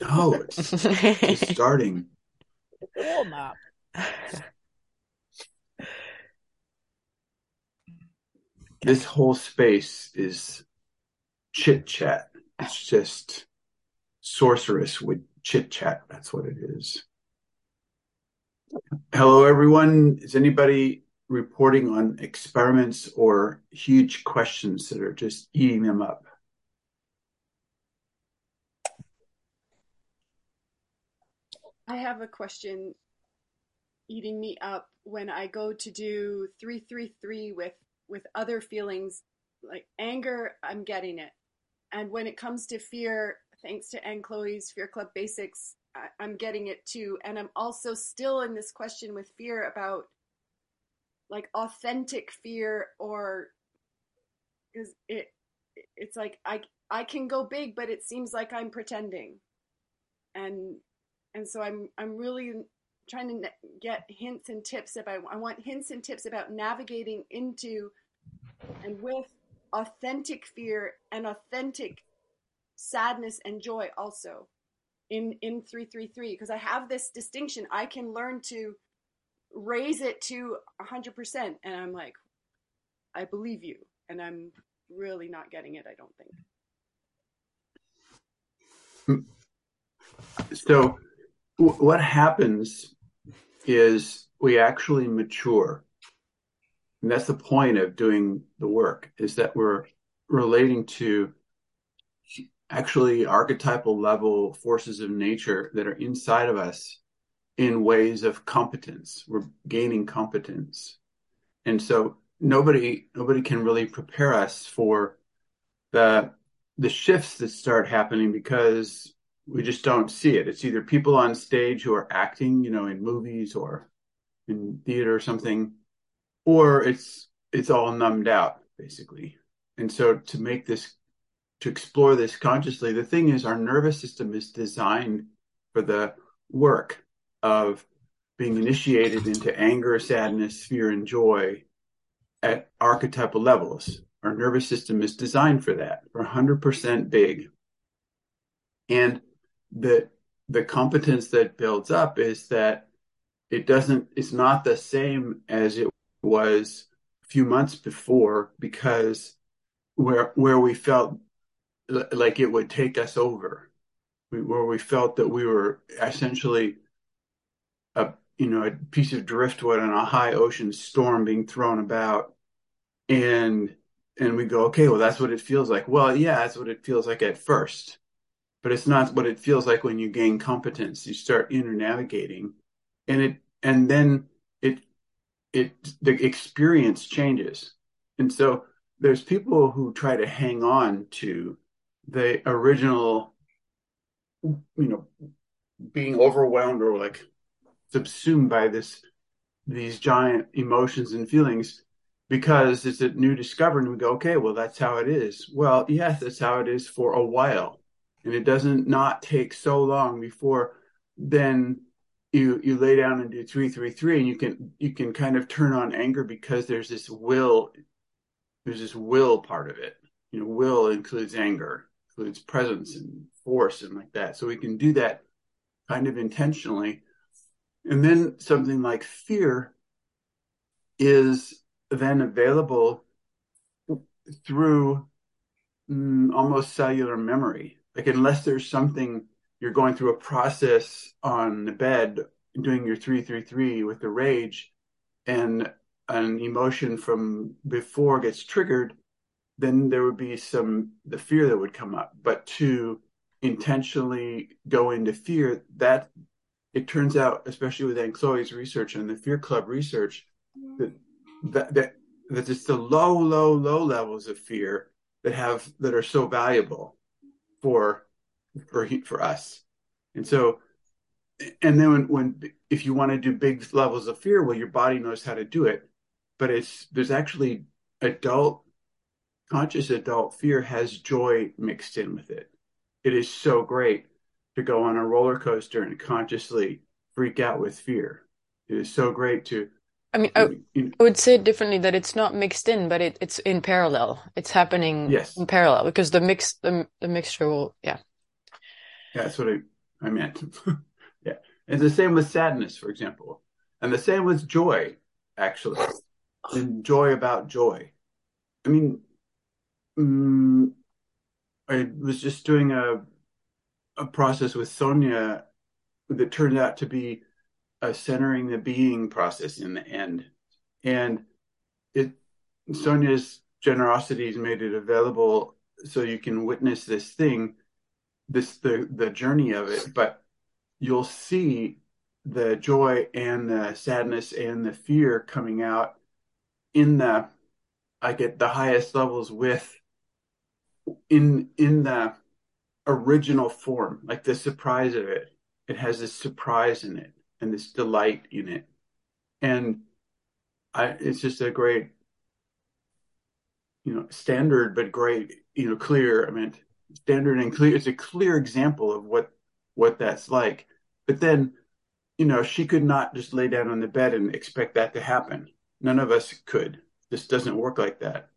No, it's just starting. Warm up. This whole space is chit chat. It's just sorceress with chit chat. That's what it is. Hello, everyone. Is anybody reporting on experiments or huge questions that are just eating them up? I have a question eating me up when I go to do 333 with with other feelings like anger, I'm getting it. And when it comes to fear, thanks to Anne Chloe's Fear Club Basics, I, I'm getting it too. And I'm also still in this question with fear about like authentic fear or because it it's like I I can go big, but it seems like I'm pretending. And and so I'm I'm really trying to get hints and tips about I want hints and tips about navigating into and with authentic fear and authentic sadness and joy also in in 333 because I have this distinction. I can learn to raise it to 100% and I'm like I believe you. And I'm really not getting it I don't think. Hmm. So what happens is we actually mature. And that's the point of doing the work is that we're relating to actually archetypal level forces of nature that are inside of us in ways of competence. We're gaining competence. And so nobody nobody can really prepare us for the the shifts that start happening because we just don't see it. It's either people on stage who are acting, you know, in movies or in theater or something, or it's it's all numbed out basically. And so to make this to explore this consciously, the thing is our nervous system is designed for the work of being initiated into anger, sadness, fear, and joy at archetypal levels. Our nervous system is designed for that. We're 100% big. And the the competence that builds up is that it doesn't it's not the same as it was a few months before because where where we felt like it would take us over. Where we felt that we were essentially a you know a piece of driftwood on a high ocean storm being thrown about. And and we go okay well that's what it feels like. Well yeah that's what it feels like at first but it's not what it feels like when you gain competence. You start inner navigating, and it and then it it the experience changes. And so there's people who try to hang on to the original, you know, being overwhelmed or like subsumed by this these giant emotions and feelings because it's a new discovery and we go okay well that's how it is well yes that's how it is for a while and it doesn't not take so long before then you you lay down and do three three three and you can you can kind of turn on anger because there's this will there's this will part of it. You know will includes anger includes presence and force and like that. So we can do that kind of intentionally. And then something like fear is then available through mm, almost cellular memory like unless there's something you're going through a process on the bed doing your 333 with the rage and an emotion from before gets triggered then there would be some the fear that would come up. But to intentionally go into fear that it turns out especially with Chloe's research and the fear club research that that that, that it's the low low low levels of fear that have that are so valuable for for for us. And so, and then when, when if you want to do big levels of fear, well, your body knows how to do it, but it's there's actually adult conscious adult fear has joy mixed in with it. It is so great to go on a roller coaster and consciously freak out with fear. It is so great to I mean, I, I, would say differently that it's not mixed in, but it, it's in parallel. It's happening yes. in parallel because the mix, the, the mixture will, yeah. Yeah, that's what I I meant. yeah. It's the same with sadness, for example. And the same with joy, actually. And joy about joy. I mean, um, I was just doing a a process with Sonia that turned out to be a centering the being process in the end. And it Sonia's generosity has made it available so you can witness this thing, this the the journey of it, but you'll see the joy and the sadness and the fear coming out in the I get the highest levels with in in the original form, like the surprise of it. It has this surprise in it and this delight in it. And I, it's just a great, you know, standard, but great, you know, clear. I mean, standard and clear. It's a clear example of what, what that's like. But then, you know, she could not just lay down on the bed and expect that to happen. None of us could. This doesn't work like that.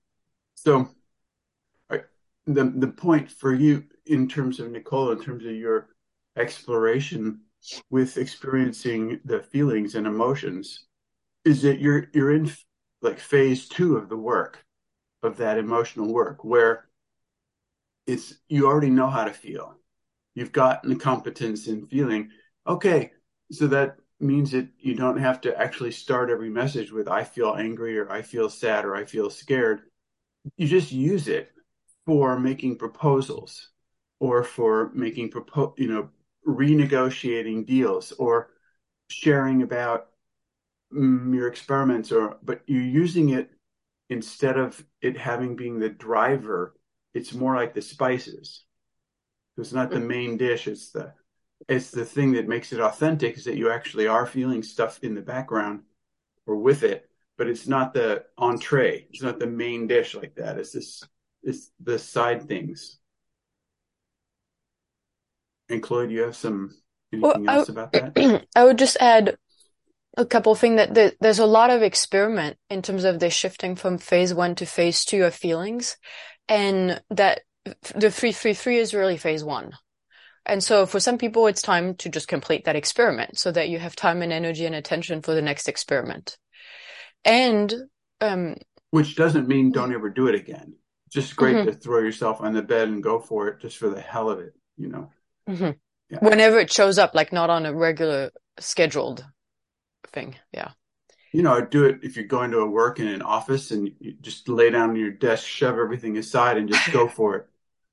So, the the point for you in terms of Nicole, in terms of your exploration with experiencing the feelings and emotions, is that you're you're in like phase two of the work of that emotional work where it's you already know how to feel. You've gotten the competence in feeling. Okay, so that means that you don't have to actually start every message with I feel angry or I feel sad or I feel scared. You just use it for making proposals or for making propo- you know renegotiating deals or sharing about mm, your experiments or but you're using it instead of it having being the driver it's more like the spices it's not the mm. main dish it's the it's the thing that makes it authentic is that you actually are feeling stuff in the background or with it but it's not the entree it's not the main dish like that it's this it's the side things. And Chloe, you have some anything well, else I, about that? I would just add a couple things that the, there's a lot of experiment in terms of the shifting from phase one to phase two of feelings, and that the three three three is really phase one. And so for some people, it's time to just complete that experiment so that you have time and energy and attention for the next experiment. And, um, which doesn't mean don't ever do it again just great mm-hmm. to throw yourself on the bed and go for it just for the hell of it, you know. Mm-hmm. Yeah. Whenever it shows up, like not on a regular scheduled thing. Yeah. You know, do it if you're going to a work in an office and you just lay down on your desk, shove everything aside and just go for it.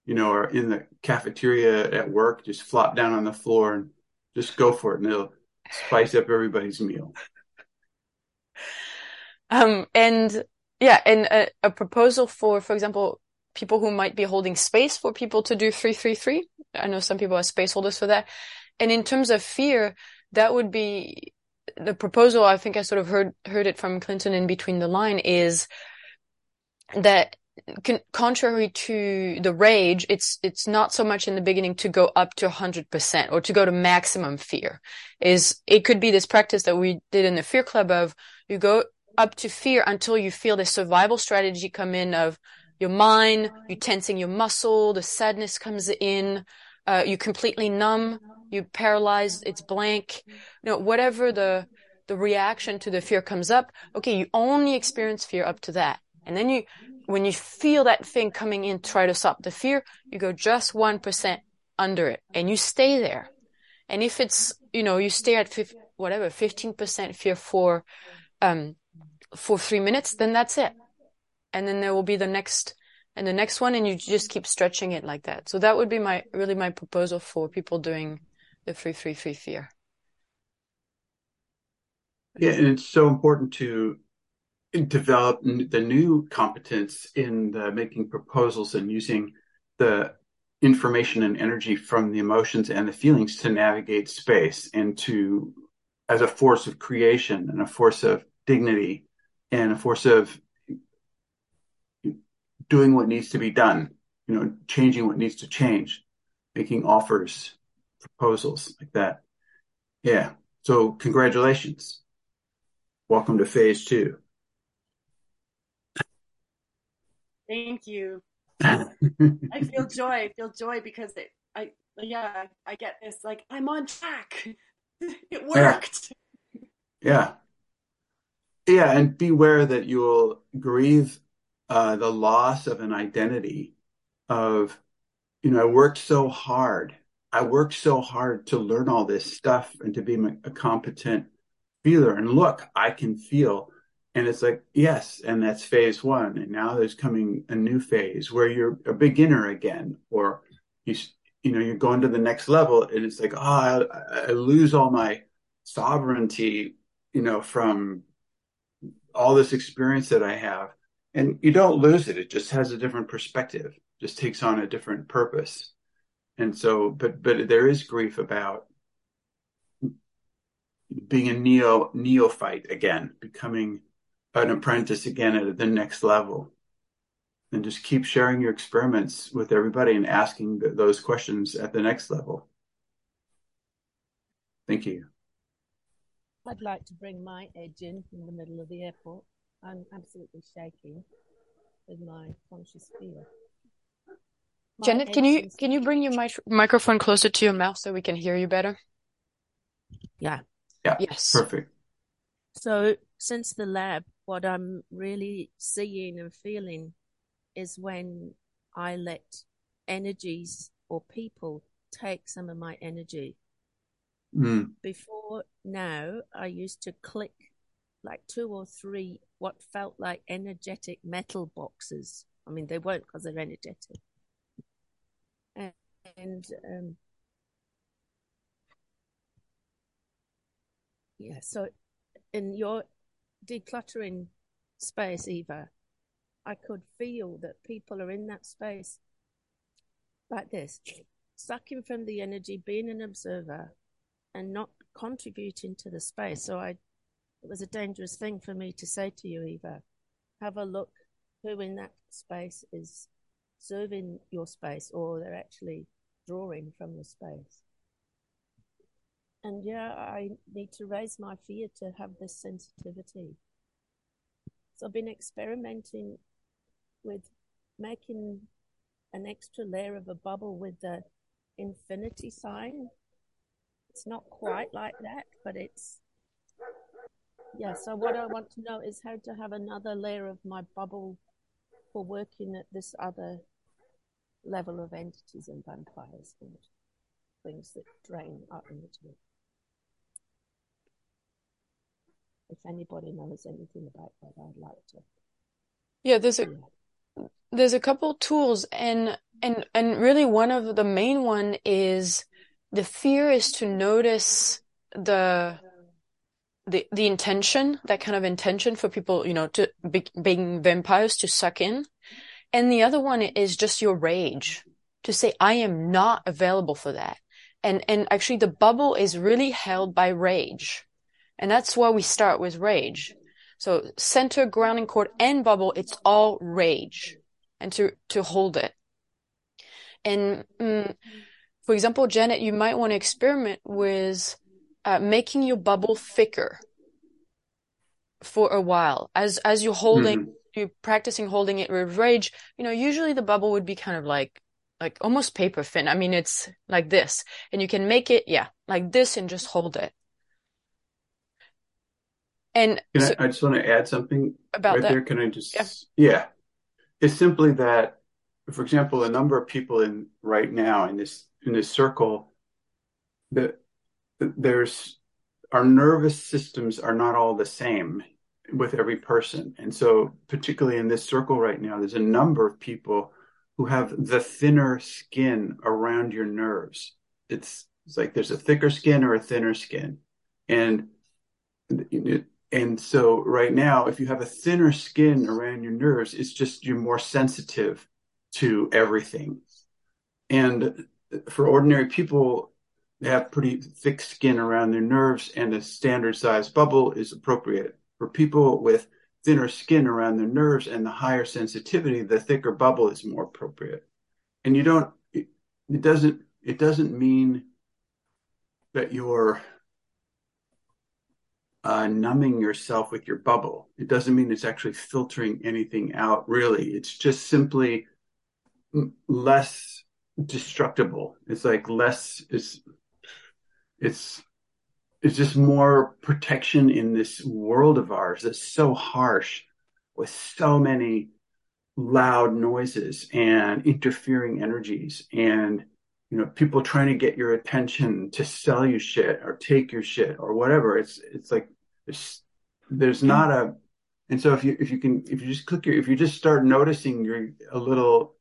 You know, or in the cafeteria at work, just flop down on the floor and just go for it and it'll spice up everybody's meal. Um, and yeah, and a, a, proposal for, for example, people who might be holding space for people to do 333. I know some people are space holders for that. And in terms of fear, that would be the proposal. I think I sort of heard, heard it from Clinton in between the line is that con- contrary to the rage, it's, it's not so much in the beginning to go up to 100% or to go to maximum fear is it could be this practice that we did in the fear club of you go up to fear until you feel the survival strategy come in of your mind, you tensing your muscle, the sadness comes in, uh, you completely numb, you paralyzed, it's blank, you know, whatever the, the reaction to the fear comes up, okay, you only experience fear up to that. And then you, when you feel that thing coming in, try to stop the fear, you go just 1% under it and you stay there. And if it's, you know, you stay at 50, whatever, 15% fear for, um, for three minutes, then that's it. And then there will be the next and the next one and you just keep stretching it like that. So that would be my, really my proposal for people doing the three, three, three fear. Yeah. And it's so important to develop the new competence in the making proposals and using the information and energy from the emotions and the feelings to navigate space and to as a force of creation and a force of dignity and a force of doing what needs to be done, you know, changing what needs to change, making offers, proposals like that. Yeah. So congratulations. Welcome to phase two. Thank you. I feel joy. I feel joy because it, I yeah, I get this. Like I'm on track. it worked. Yeah. Yeah, and beware that you'll grieve uh, the loss of an identity of, you know, I worked so hard. I worked so hard to learn all this stuff and to be a competent feeler. And look, I can feel. And it's like, yes, and that's phase one. And now there's coming a new phase where you're a beginner again, or you, you know, you're going to the next level. And it's like, oh, I, I lose all my sovereignty, you know, from all this experience that I have. And you don't lose it. It just has a different perspective, just takes on a different purpose. And so, but, but there is grief about being a neo neophyte again, becoming an apprentice again at the next level. And just keep sharing your experiments with everybody and asking those questions at the next level. Thank you. I'd like to bring my edge in in the middle of the airport. I'm absolutely shaking with my conscious fear. My Janet, can you can you bring your mic- microphone closer to your mouth so we can hear you better? Yeah. Yeah. Yes. Perfect. So since the lab, what I'm really seeing and feeling is when I let energies or people take some of my energy Mm. Before now, I used to click like two or three what felt like energetic metal boxes. I mean, they weren't because they're energetic. And, um, yeah, so in your decluttering space, Eva, I could feel that people are in that space like this, sucking from the energy, being an observer, and not contributing to the space. So I, it was a dangerous thing for me to say to you, Eva, have a look who in that space is serving your space or they're actually drawing from the space. And yeah, I need to raise my fear to have this sensitivity. So I've been experimenting with making an extra layer of a bubble with the infinity sign it's not quite like that, but it's yeah. So what I want to know is how to have another layer of my bubble for working at this other level of entities and vampires and things that drain our energy. If anybody knows anything about that, I'd like to. Yeah, there's a there's a couple tools and and and really one of the main one is the fear is to notice the the the intention, that kind of intention for people, you know, to be, being vampires to suck in, and the other one is just your rage to say I am not available for that, and and actually the bubble is really held by rage, and that's why we start with rage. So center, grounding cord, and bubble, it's all rage, and to to hold it, and. Mm, for example, Janet, you might want to experiment with uh, making your bubble thicker for a while. As as you're holding, mm-hmm. you're practicing holding it with rage. You know, usually the bubble would be kind of like like almost paper thin. I mean, it's like this, and you can make it, yeah, like this, and just hold it. And so, I, I, just want to add something about right that. there. Can I just? Yeah. yeah, it's simply that, for example, a number of people in right now in this in this circle that there's our nervous systems are not all the same with every person. And so, particularly in this circle right now, there's a number of people who have the thinner skin around your nerves. It's, it's like there's a thicker skin or a thinner skin. And, and so right now, if you have a thinner skin around your nerves, it's just you're more sensitive to everything. And for ordinary people, they have pretty thick skin around their nerves, and a standard size bubble is appropriate. For people with thinner skin around their nerves and the higher sensitivity, the thicker bubble is more appropriate. And you don't, it, it doesn't, it doesn't mean that you're uh, numbing yourself with your bubble. It doesn't mean it's actually filtering anything out, really. It's just simply less destructible. It's like less, it's, it's, it's just more protection in this world of ours that's so harsh with so many loud noises and interfering energies and you know people trying to get your attention to sell you shit or take your shit or whatever. It's it's like there's there's not a and so if you if you can if you just click your if you just start noticing you're a little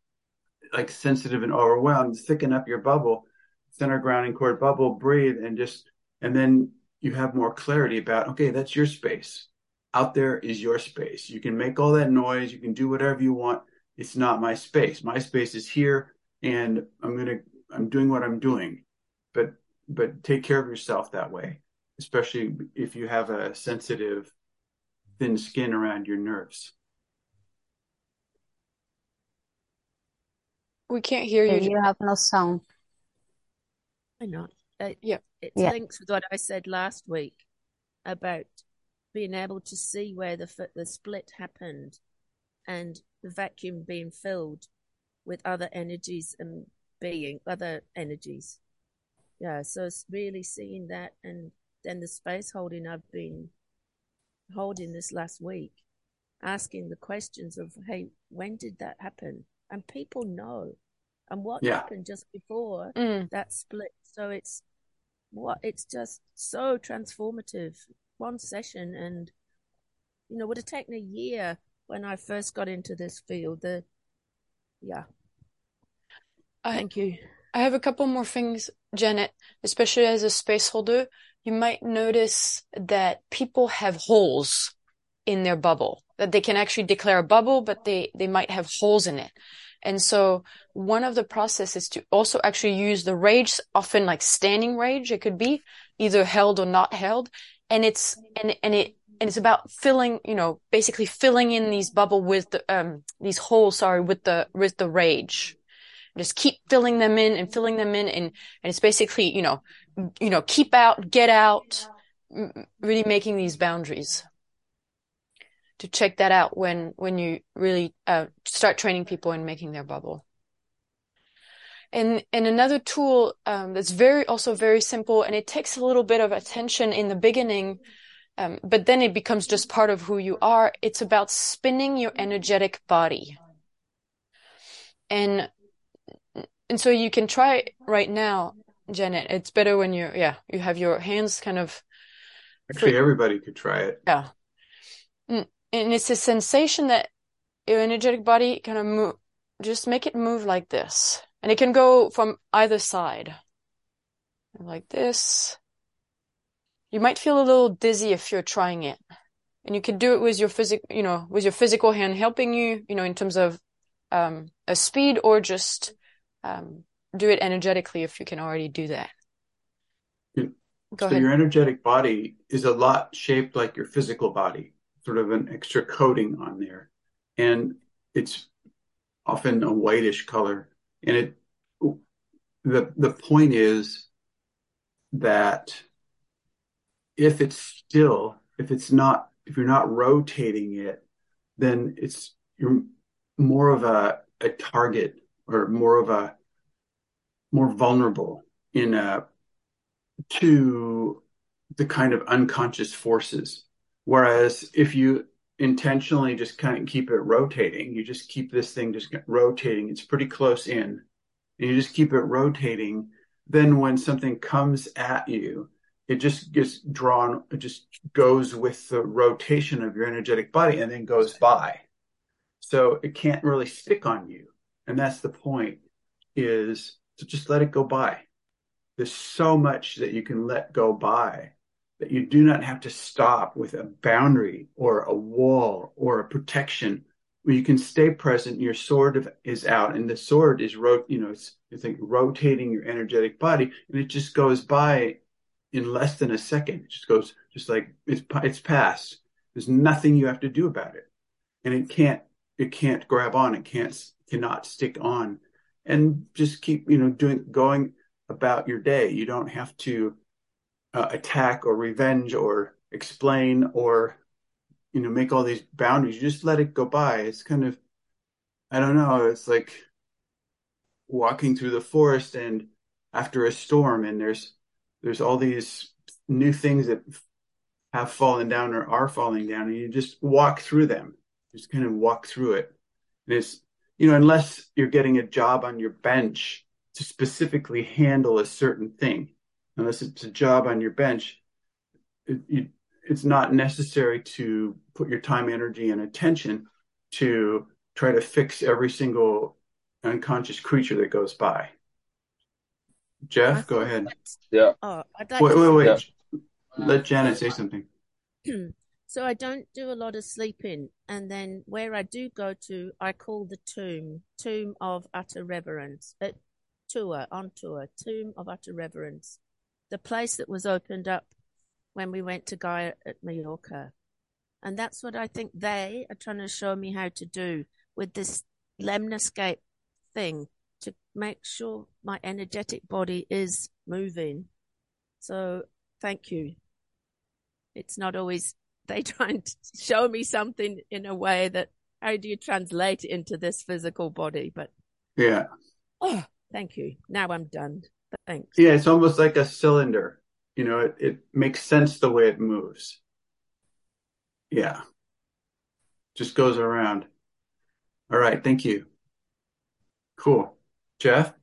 like sensitive and overwhelmed thicken up your bubble center grounding cord bubble breathe and just and then you have more clarity about okay that's your space. Out there is your space. You can make all that noise. You can do whatever you want. It's not my space. My space is here and i'm going to i'm doing what i'm doing. But but take care of yourself that way especially if you have a sensitive thin skin around your nerves. We can't hear you. you have no sound. I know. Uh, Yeah. It Yeah. links with what I said last week about being able to see where the the split happened and the vacuum being filled with other energies and being other energies. Yeah, so it's really seeing that and then the space holding I've been holding this last week, asking the questions of, hey, when did that happen? And people know. And what Yeah. happened just before Mm. that split. So it's what it's just so transformative. One session and you know, would have taken a year when I first got into this field. The yeah. I- Thank you. I have a couple more things, Janet, especially as a space holder. You might notice that people have holes in their bubble, that they can actually declare a bubble, but they, they might have holes in it. And so one of the processes is to also actually use the rage, often like standing rage. It could be either held or not held. And it's, and, and it, and it's about filling, you know, basically filling in these bubble with the, um, these holes, sorry, with the, with the rage just keep filling them in and filling them in and, and it's basically you know you know keep out get out really making these boundaries to check that out when when you really uh, start training people in making their bubble and and another tool um, that's very also very simple and it takes a little bit of attention in the beginning um, but then it becomes just part of who you are it's about spinning your energetic body and and so you can try right now, Janet. It's better when you, yeah, you have your hands kind of, actually everybody could try it yeah. And it's a sensation that your energetic body kind of move, just make it move like this. And it can go from either side. Like this. You might feel a little dizzy if you're trying it. And you can do it with your physic, you know, with your physical hand helping you, you know, in terms of, um, a speed or just, um, do it energetically if you can already do that. Go so ahead. your energetic body is a lot shaped like your physical body, sort of an extra coating on there. And it's often a whitish color. And it the the point is that if it's still, if it's not, if you're not rotating it, then it's you're more of a, a target or more of a more vulnerable in a to the kind of unconscious forces. Whereas if you intentionally just kind of keep it rotating, you just keep this thing just rotating, it's pretty close in, and you just keep it rotating, then when something comes at you, it just gets drawn, it just goes with the rotation of your energetic body and then goes by. So it can't really stick on you. And that's the point is to just let it go by. There's so much that you can let go by that you do not have to stop with a boundary or a wall or a protection where you can stay present. Your sword is out and the sword is, ro- you know, it's, it's like rotating your energetic body and it just goes by in less than a second. It just goes just like it's, it's past. There's nothing you have to do about it. And it can't, it can't grab on. It can't, cannot stick on and just keep, you know, doing, going about your day. You don't have to uh, attack or revenge or explain or, you know, make all these boundaries. You just let it go by. It's kind of, I don't know. It's like, walking through the forest and after a storm and there's there's all these new things that have fallen down or are falling down and you just walk through them just kind of walk through it and it's you know unless you're getting a job on your bench to specifically handle a certain thing unless it's a job on your bench it, you, it's not necessary to put your time energy and attention to try to fix every single unconscious creature that goes by Jeff, go ahead. Yeah. Oh, I'd like Wait, to wait, Yeah. wait. Let Janet say something. so I don't do a lot of sleeping, and then where I do go to, I call the tomb, tomb of utter reverence. Uh, tour on tour, tomb of utter reverence, the place that was opened up when we went to Gaia at Mallorca, and that's what I think they are trying to show me how to do with this lemniscate thing to make sure my energetic body is moving. So thank you. It's not always they trying to show me something in a way that how do you translate it into this physical body? But Yeah. oh, thank you. Now I'm done. Thanks. Yeah, it's almost like a cylinder. You know, it, it makes sense the way it moves. Yeah. Just goes around. All right, thank you. Cool. Jeff?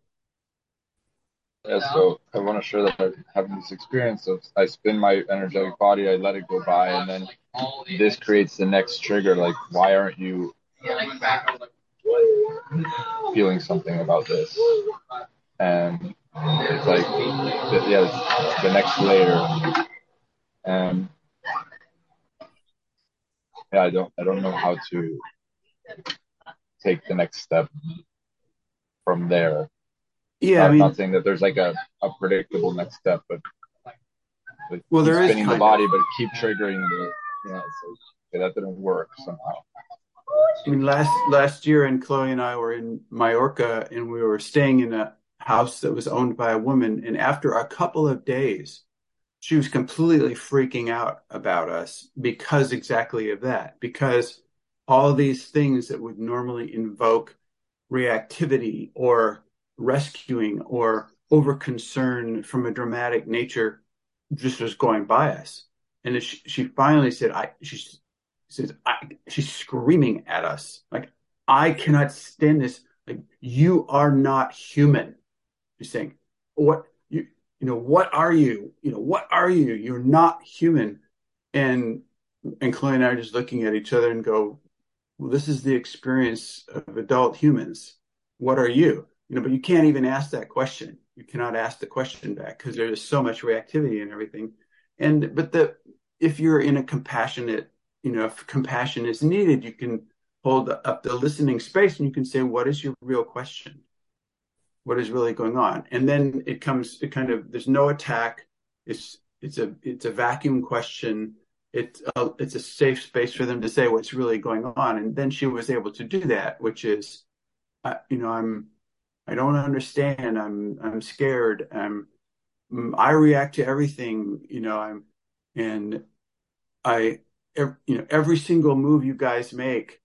Yeah, so I want to share that I'm having this experience of I spin my energetic body, I let it go by, and then this creates the next trigger. Like, why aren't you feeling something about this? And it's like, the- yeah, it's the next layer. And yeah, I don't, I don't know how to take the next step from there. Yeah, I I'm mean, not saying that there's like a, a predictable next step, but but Well, there is spinning the kind body, but keep triggering the yeah. So that didn't work somehow. I mean, last last year, and Chloe and I were in Mallorca, and we were staying in a house that was owned by a woman. And after a couple of days, she was completely freaking out about us because exactly of that. Because all these things that would normally invoke reactivity or rescuing or over concern from a dramatic nature just was going by us. And she, she finally said, I, she says, I, she's screaming at us. Like, I cannot stand this. Like, you are not human. She's saying, what, you, you know, what are you? You know, what are you? You're not human. And, and Chloe and I are just looking at each other and go, well, this is the experience of adult humans. What are you? You know, but you can't even ask that question. You cannot ask the question back because there's so much reactivity and everything. And, but the, if you're in a compassionate, you know, if compassion is needed, you can hold up the listening space and you can say, what is your real question? What is really going on? And then it comes, it kind of, there's no attack. It's, it's a, it's a vacuum question. It's a, it's a safe space for them to say what's really going on. And then she was able to do that, which is, uh, you know, I'm, I don't understand. I'm, I'm scared. I'm, I react to everything, you know, I'm, and I, ev- you know, every single move you guys make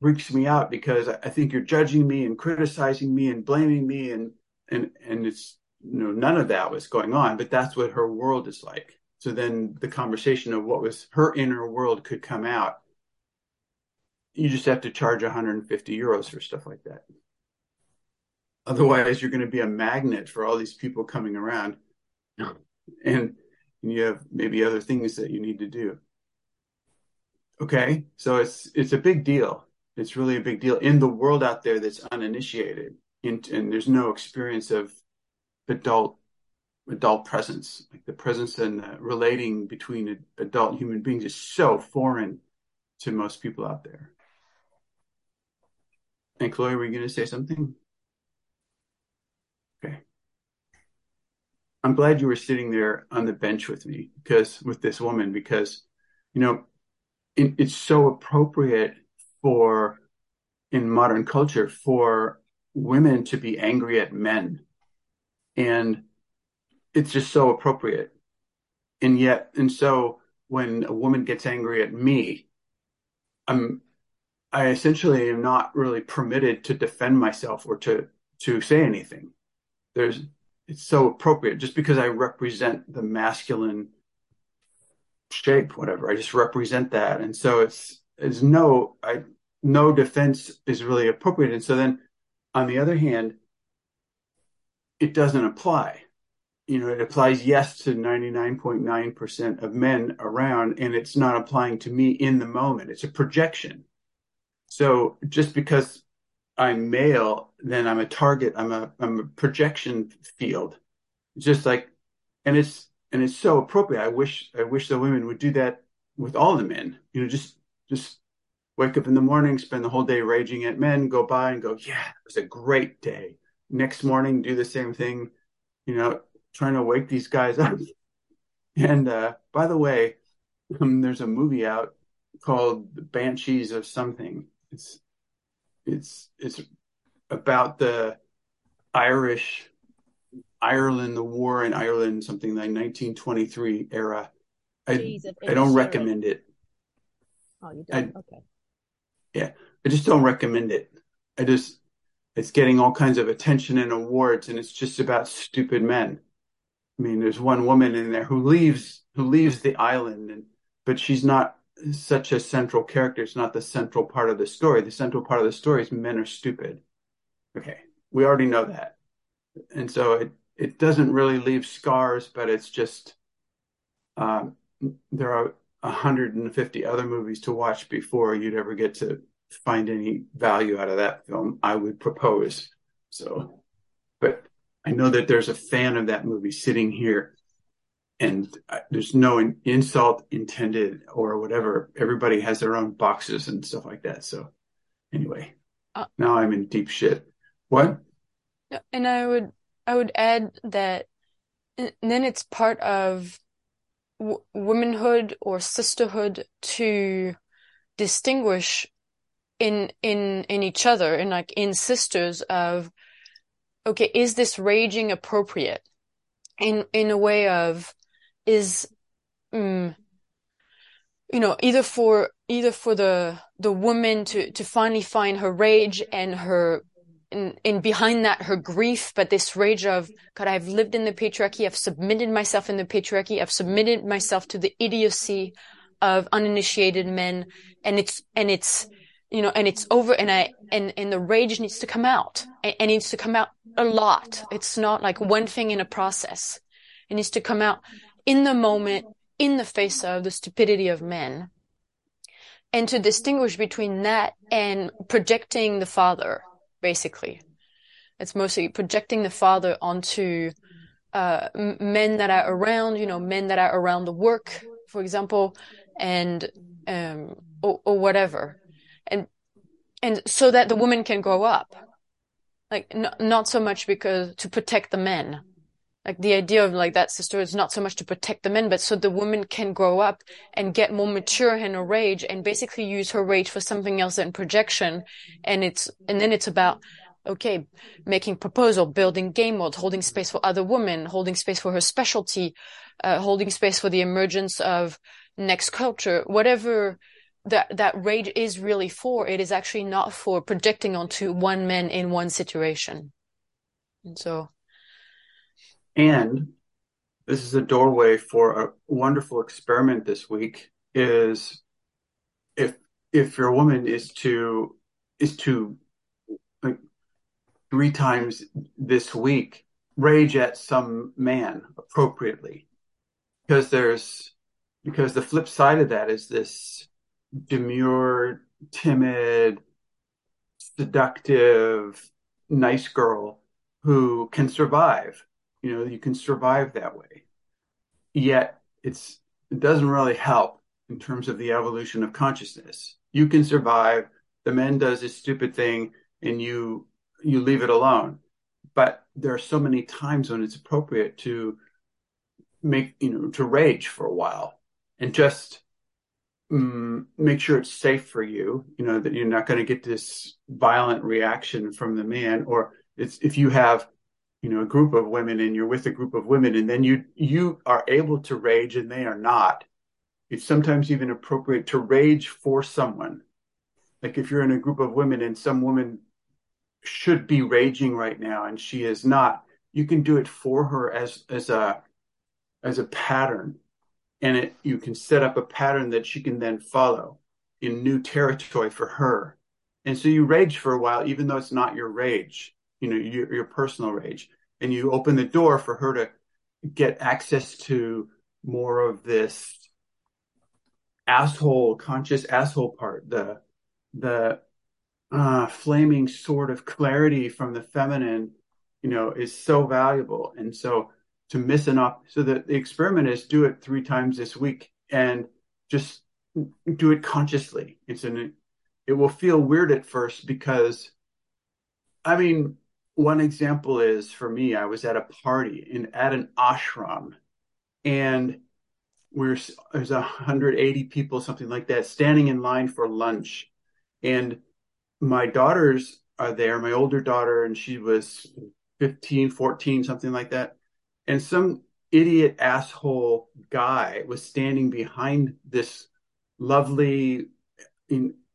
freaks me out because I think you're judging me and criticizing me and blaming me and, and, and it's, you know, none of that was going on, but that's what her world is like. So then the conversation of what was her inner world could come out. You just have to charge 150 euros for stuff like that. Otherwise, you're going to be a magnet for all these people coming around. And you have maybe other things that you need to do. Okay, so it's it's a big deal. It's really a big deal in the world out there that's uninitiated, in, and there's no experience of adult adult presence. Like the presence and the relating between adult human beings is so foreign to most people out there. And Chloe, were you going to say something? Okay. I'm glad you were sitting there on the bench with me because with this woman because you know it, it's so appropriate for in modern culture for women to be angry at men and it's just so appropriate and yet and so when a woman gets angry at me I'm I essentially am not really permitted to defend myself or to to say anything. There's it's so appropriate just because I represent the masculine shape, whatever. I just represent that, and so it's it's no I no defense is really appropriate. And so then, on the other hand, it doesn't apply. You know, it applies yes to 99.9% of men around, and it's not applying to me in the moment. It's a projection. So just because I'm male, then I'm a target. I'm a I'm a projection field. Just like, and it's and it's so appropriate. I wish I wish the women would do that with all the men. You know, just just wake up in the morning, spend the whole day raging at men, go by and go, yeah, it was a great day. Next morning, do the same thing. You know, trying to wake these guys up. And uh, by the way, um, there's a movie out called The Banshees of Something. It's it's it's about the Irish Ireland, the war in Ireland, something like 1923 era. I, I don't recommend it. Oh, you don't? I, okay. Yeah, I just don't recommend it. I just, it's getting all kinds of attention and awards, and it's just about stupid men. I mean, there's one woman in there who leaves, who leaves the island, and but she's not such a central character. It's not the central part of the story. The central part of the story is men are stupid. Okay, we already know that, and so it it doesn't really leave scars, but it's just um, there are 150 other movies to watch before you'd ever get to find any value out of that film. I would propose so, but I know that there's a fan of that movie sitting here and there's no insult intended or whatever. Everybody has their own boxes and stuff like that. So anyway, uh, now I'm in deep shit. What? And I would, I would add that and then it's part of w- womanhood or sisterhood to distinguish in, in, in each other and like in sisters of, okay, is this raging appropriate? In, in a way of, is um, you know either for either for the the woman to to finally find her rage and her in, in behind that her grief but this rage of god i've lived in the patriarchy i've submitted myself in the patriarchy i've submitted myself to the idiocy of uninitiated men and it's and it's you know and it's over and i and and the rage needs to come out. And, and needs to come out a lot. It's not like one thing in a process. It needs to come out in the moment, in the face of the stupidity of men. And to distinguish between that and projecting the father, basically. It's mostly projecting the father onto uh, men that are around, you know, men that are around the work, for example, and um, or, or whatever, and and so that the woman can grow up, like n- not so much because to protect the men, like the idea of like that sister is not so much to protect the men, but so the woman can grow up and get more mature in her rage and basically use her rage for something else than projection. And it's, and then it's about, okay, making proposal, building game modes, holding space for other women, holding space for her specialty, uh, holding space for the emergence of next culture, whatever that, that rage is really for. It is actually not for projecting onto one man in one situation. And so and this is a doorway for a wonderful experiment this week is if if your woman is to is to like three times this week rage at some man appropriately. Because there's because the flip side of that is this demure timid seductive nice girl who can survive you know, you can survive that way. Yet it's it doesn't really help in terms of the evolution of consciousness. You can survive. The man does this stupid thing, and you you leave it alone. But there are so many times when it's appropriate to make you know to rage for a while and just um, make sure it's safe for you. You know that you're not going to get this violent reaction from the man, or it's if you have you know a group of women and you're with a group of women and then you you are able to rage and they are not it's sometimes even appropriate to rage for someone like if you're in a group of women and some woman should be raging right now and she is not, you can do it for her as as a as a pattern. And it you can set up a pattern that she can then follow in new territory for her. And so you rage for a while, even though it's not your rage, you know, your, your personal rage. And you open the door for her to get access to more of this asshole, conscious asshole part, the, the, uh, flaming sword of clarity from the feminine, you know, is so valuable. And so to miss an op, so the, the experiment is do it three times this week and just do it consciously. It's an, it will feel weird at first because, I mean, one example is for me, I was at a party in at an ashram, and we're there's 180 people, something like that, standing in line for lunch, and my daughters are there, my older daughter, and she was 15, 14, something like that, and some idiot asshole guy was standing behind this lovely,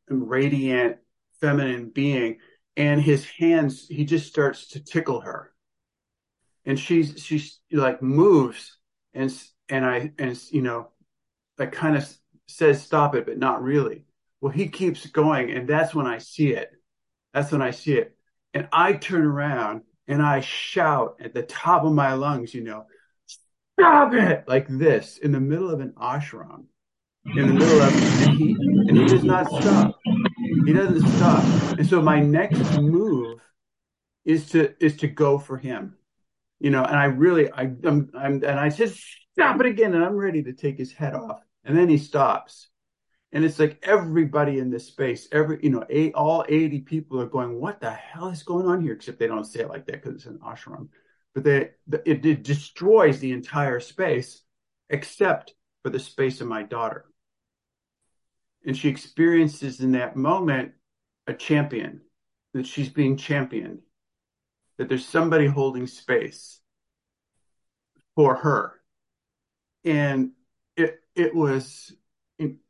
radiant, feminine being, and his hands, he just starts to tickle her, and she's she's like moves, and and I and you know, that kind of says stop it, but not really. Well, he keeps going, and that's when I see it. That's when I see it, and I turn around and I shout at the top of my lungs, you know, stop it, like this in the middle of an ashram in the middle of and he and he does not stop. He doesn't stop. And so my next move is to is to go for him. You know, and I really I I'm, I'm and I just stop it again and I'm ready to take his head off. And then he stops. And it's like everybody in this space, every you know, eight, all 80 people are going, "What the hell is going on here?" Except they don't say it like that because it's an ashram, but they it, it destroys the entire space, except for the space of my daughter and she experiences in that moment a champion that she's being championed that there's somebody holding space for her. And it it was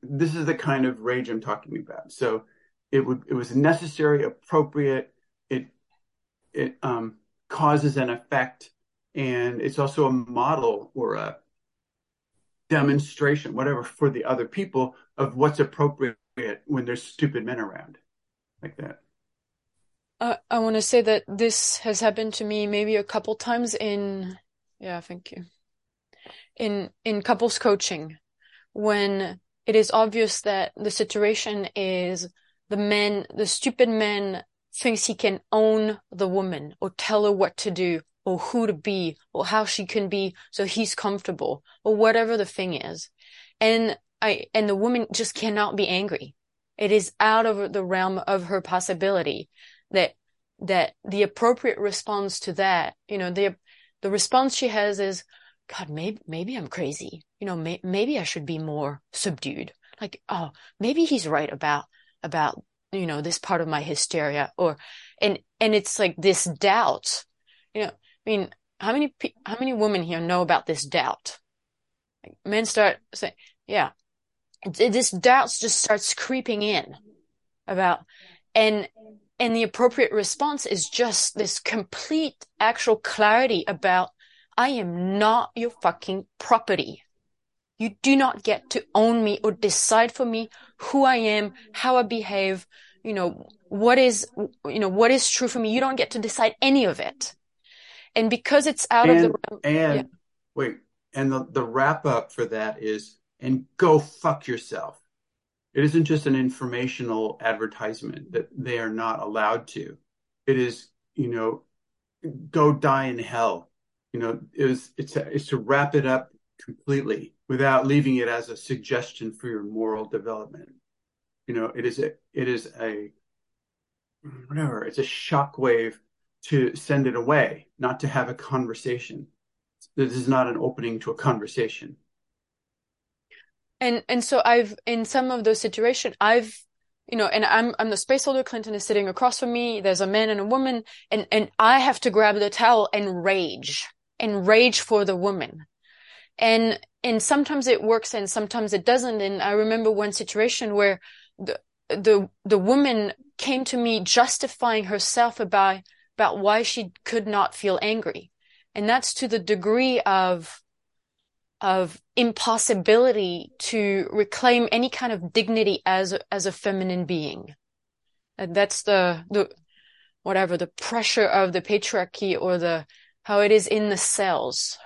this is the kind of rage i'm talking about. So it would it was necessary appropriate. It it um causes an effect and it's also a model or a demonstration, whatever, for the other people of what's appropriate when there's stupid men around like that. Uh, I want to say that this has happened to me maybe a couple times in, yeah, thank you. In, in couples coaching when it is obvious that the situation is the man, the stupid man thinks he can own the woman or tell her what to do or who to be or how she can be so he's comfortable or whatever the thing is. And I, and the woman just cannot be angry. It is out of the realm of her possibility that, that the appropriate response to that, you know, the, the response she has is, God, maybe, maybe I'm crazy. You know, may, maybe I should be more subdued. Like, oh, maybe he's right about, about, you know, this part of my hysteria or, and, and it's like this doubt, you know, I mean, how many how many women here know about this doubt? Men start saying, "Yeah, this doubt just starts creeping in about," and and the appropriate response is just this complete actual clarity about, "I am not your fucking property." You do not get to own me or decide for me who I am, how I behave, you know, what is, you know, what is true for me. You don't get to decide any of it. And because it's out and, of the and yeah. wait, and the, the wrap up for that is and go fuck yourself. It isn't just an informational advertisement that they are not allowed to. It is, you know, go die in hell. You know, it was it's a, it's to wrap it up completely without leaving it as a suggestion for your moral development. You know, it is a it is a whatever, it's a shockwave to send it away, not to have a conversation. This is not an opening to a conversation. And and so I've in some of those situations I've you know, and I'm I'm the space holder. Clinton is sitting across from me. There's a man and a woman, and and I have to grab the towel and rage and rage for the woman, and and sometimes it works and sometimes it doesn't. And I remember one situation where the the the woman came to me justifying herself about about why she could not feel angry and that's to the degree of of impossibility to reclaim any kind of dignity as as a feminine being and that's the the whatever the pressure of the patriarchy or the how it is in the cells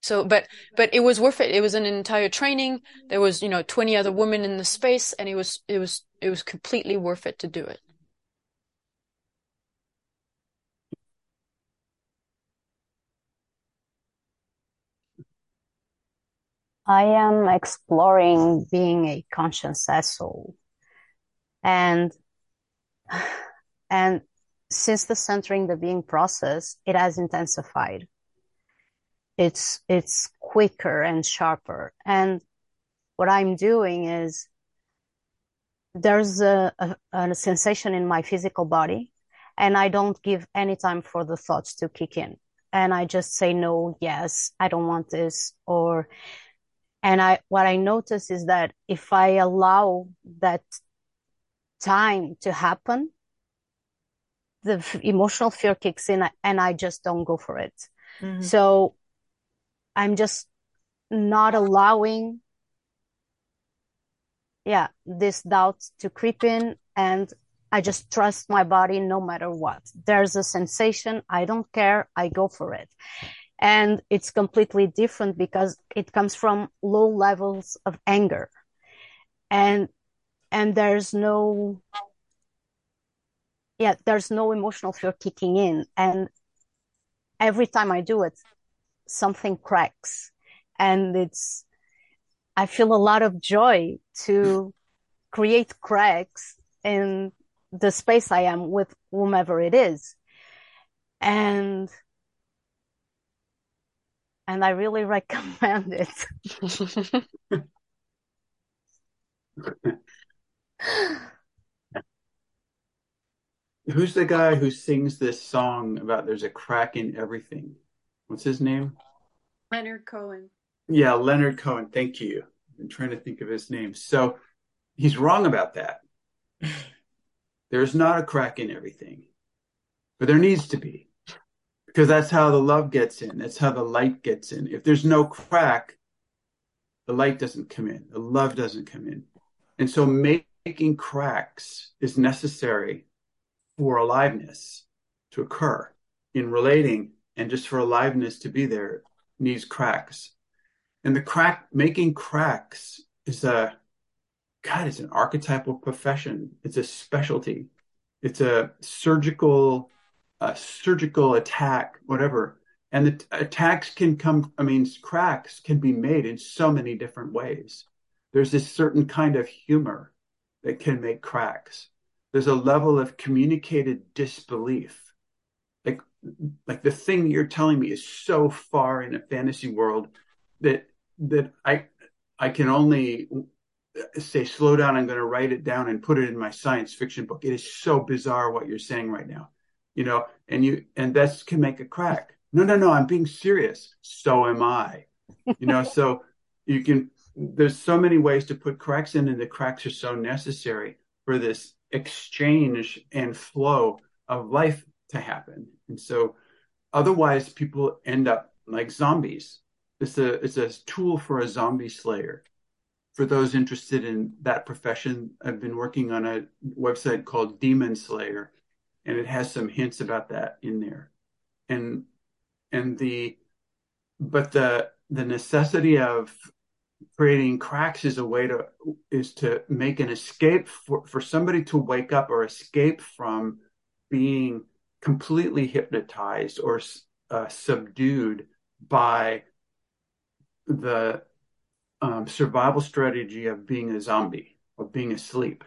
so, but, but it was worth it. It was an entire training. There was, you know, 20 other women in the space and it was, it was, it was completely worth it to do it. I am exploring being a conscious soul. And, and since the centering the being process, it has intensified. It's it's quicker and sharper. And what i'm doing is there's a, a, a, sensation in my physical body and i don't give any time for the thoughts to kick in. And i just say no yes i don't want this or and i what i notice is that if i allow that time to happen the emotional fear kicks in and i just don't go for it mm-hmm. so I'm just not allowing, yeah, this doubt to creep in and I just trust my body no matter what. There's a sensation. I don't care. I go for it. And it's completely different because it comes from low levels of anger. And, and there's no, yeah, there's no emotional fear kicking in. And every time I do it, something cracks and it's i feel a lot of joy to create cracks in the space i am with whomever it is and and i really recommend it Who's the guy who sings this song about there's a crack in everything? what's his name? Leonard Cohen. Yeah, Leonard Cohen. Thank you. I'm trying to think of his name. So he's wrong about that. There's not a crack in everything, but there needs to be because that's how the love gets in. That's how the light gets in. If there's no crack, the light doesn't come in, the love doesn't come in. And so making cracks is necessary for aliveness to occur in relating and just for aliveness to be there needs cracks. And the crack making cracks is a God, it's an archetypal profession. It's a specialty. It's a surgical, a surgical attack, whatever. And the attacks can come, I mean, cracks can be made in so many different ways. There's this certain kind of humor that can make cracks. There's a level of communicated disbelief like the thing you're telling me is so far in a fantasy world that that I I can only say slow down i'm going to write it down and put it in my science fiction book it is so bizarre what you're saying right now you know and you and that can make a crack. No no no i'm being serious. So am i. You know so you can there's so many ways to put cracks in and the cracks are so necessary for this exchange and flow of life to happen. And so otherwise people end up like zombies. It's a, it's a tool for a zombie slayer. For those interested in that profession, I've been working on a website called Demon Slayer, and it has some hints about that in there. And and the but the the necessity of creating cracks is a way to is to make an escape for, for somebody to wake up or escape from being completely hypnotized or uh, subdued by the um, survival strategy of being a zombie, of being asleep.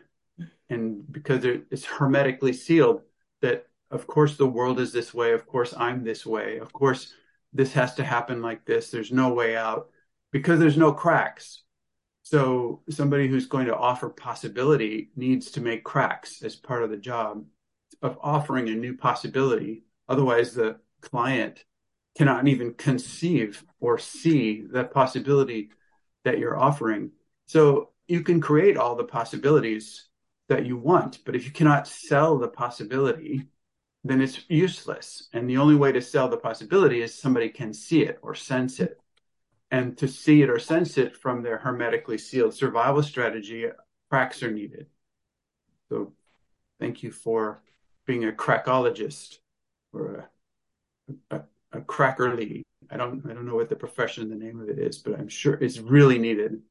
And because it's hermetically sealed, that of course the world is this way, of course I'm this way, of course this has to happen like this, there's no way out, because there's no cracks. So somebody who's going to offer possibility needs to make cracks as part of the job of offering a new possibility. Otherwise, the client cannot even conceive or see that possibility that you're offering. So you can create all the possibilities that you want. But if you cannot sell the possibility, then it's useless. And the only way to sell the possibility is somebody can see it or sense it. And to see it or sense it from their hermetically sealed survival strategy, cracks are needed. So thank you for being a crackologist or a, a, a crackerly. I don't I don't know what the profession, the name of it is, but I'm sure it's really needed.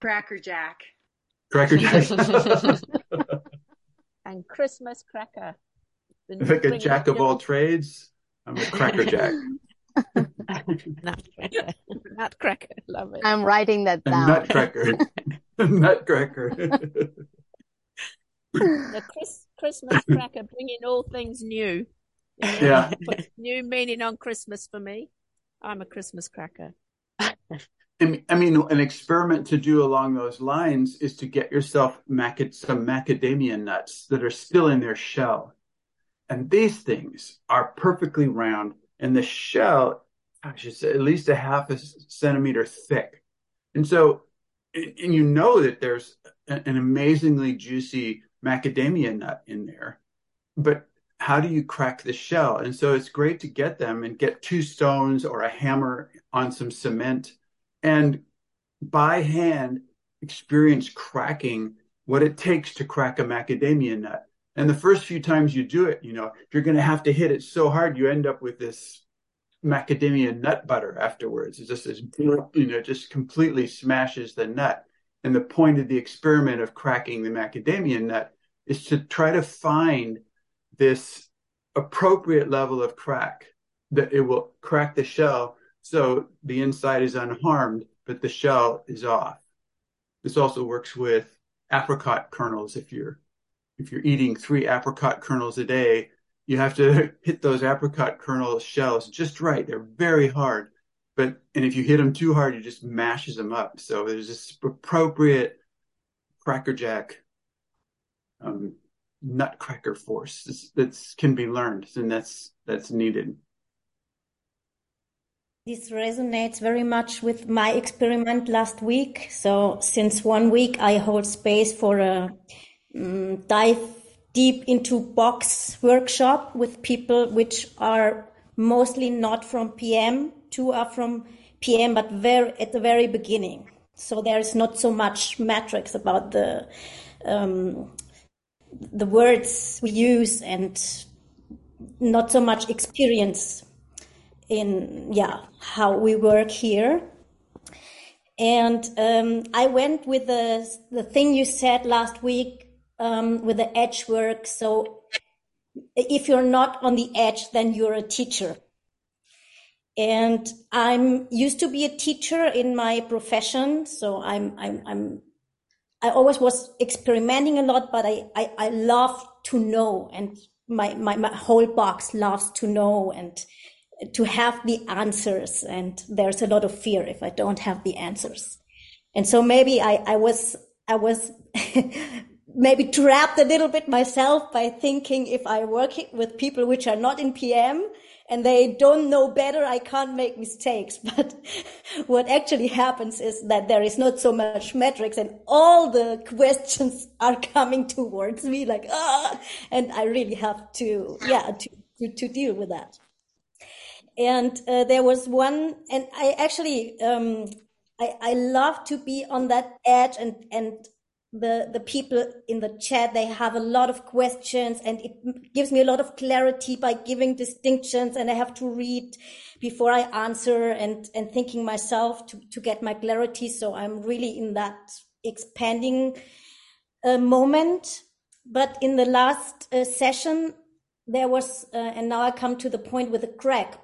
Crackerjack. Crackerjack. and Christmas cracker. like a jack of all trades. I'm a crackerjack. Nutcracker. Nutcracker. Love it. I'm writing that A down. nutcracker. nutcracker. The Chris, Christmas cracker bringing all things new. You know, Yeah. put new meaning on Christmas for me. I'm a Christmas cracker. I mean, an experiment to do along those lines is to get yourself mac- some macadamia nuts that are still in their shell. And these things are perfectly round, and the shell, it's at least a half a centimeter thick. And so, and you know that there's an amazingly juicy macadamia nut in there, but how do you crack the shell? And so it's great to get them and get two stones or a hammer on some cement and by hand experience cracking what it takes to crack a macadamia nut. And the first few times you do it, you know, you're going to have to hit it so hard you end up with this macadamia nut butter afterwards. It's just this, you know, just completely smashes the nut. And the point of the experiment of cracking the macadamia nut is to try to find this appropriate level of crack that it will crack the shell so the inside is unharmed, but the shell is off. This also works with apricot kernels. If you're if you're eating three apricot kernels a day, you have to hit those apricot kernel shells just right. They're very hard, but and if you hit them too hard, it just mashes them up. So there's this appropriate crackerjack um, nutcracker force that's, that's can be learned, and that's that's needed. This resonates very much with my experiment last week. So, since one week, I hold space for a um, dive deep into box workshop with people which are mostly not from PM. Two are from PM, but very at the very beginning. So there is not so much matrix about the um, the words we use and not so much experience in yeah how we work here. And um, i went with the the thing you said last week um, with the edge work. So if you're not on the edge then you're a teacher. And i'm used to be a teacher in my profession so i'm i'm, I'm i always was experimenting a lot but i i, I love to know and my, my my whole box loves to know and to have the answers and there's a lot of fear if i don't have the answers. And so maybe i i was i was maybe trapped a little bit myself by thinking if i work with people which are not in pm and they don't know better i can't make mistakes. But what actually happens is that there is not so much metrics and all the questions are coming towards me like ah and i really have to yeah to to, to deal with that and uh, there was one and i actually um i i love to be on that edge and and the the people in the chat they have a lot of questions and it gives me a lot of clarity by giving distinctions and i have to read before i answer and and thinking myself to to get my clarity. So i'm really in that expanding uh, moment. But in the last uh, session there was uh, and now i come to the point with a crack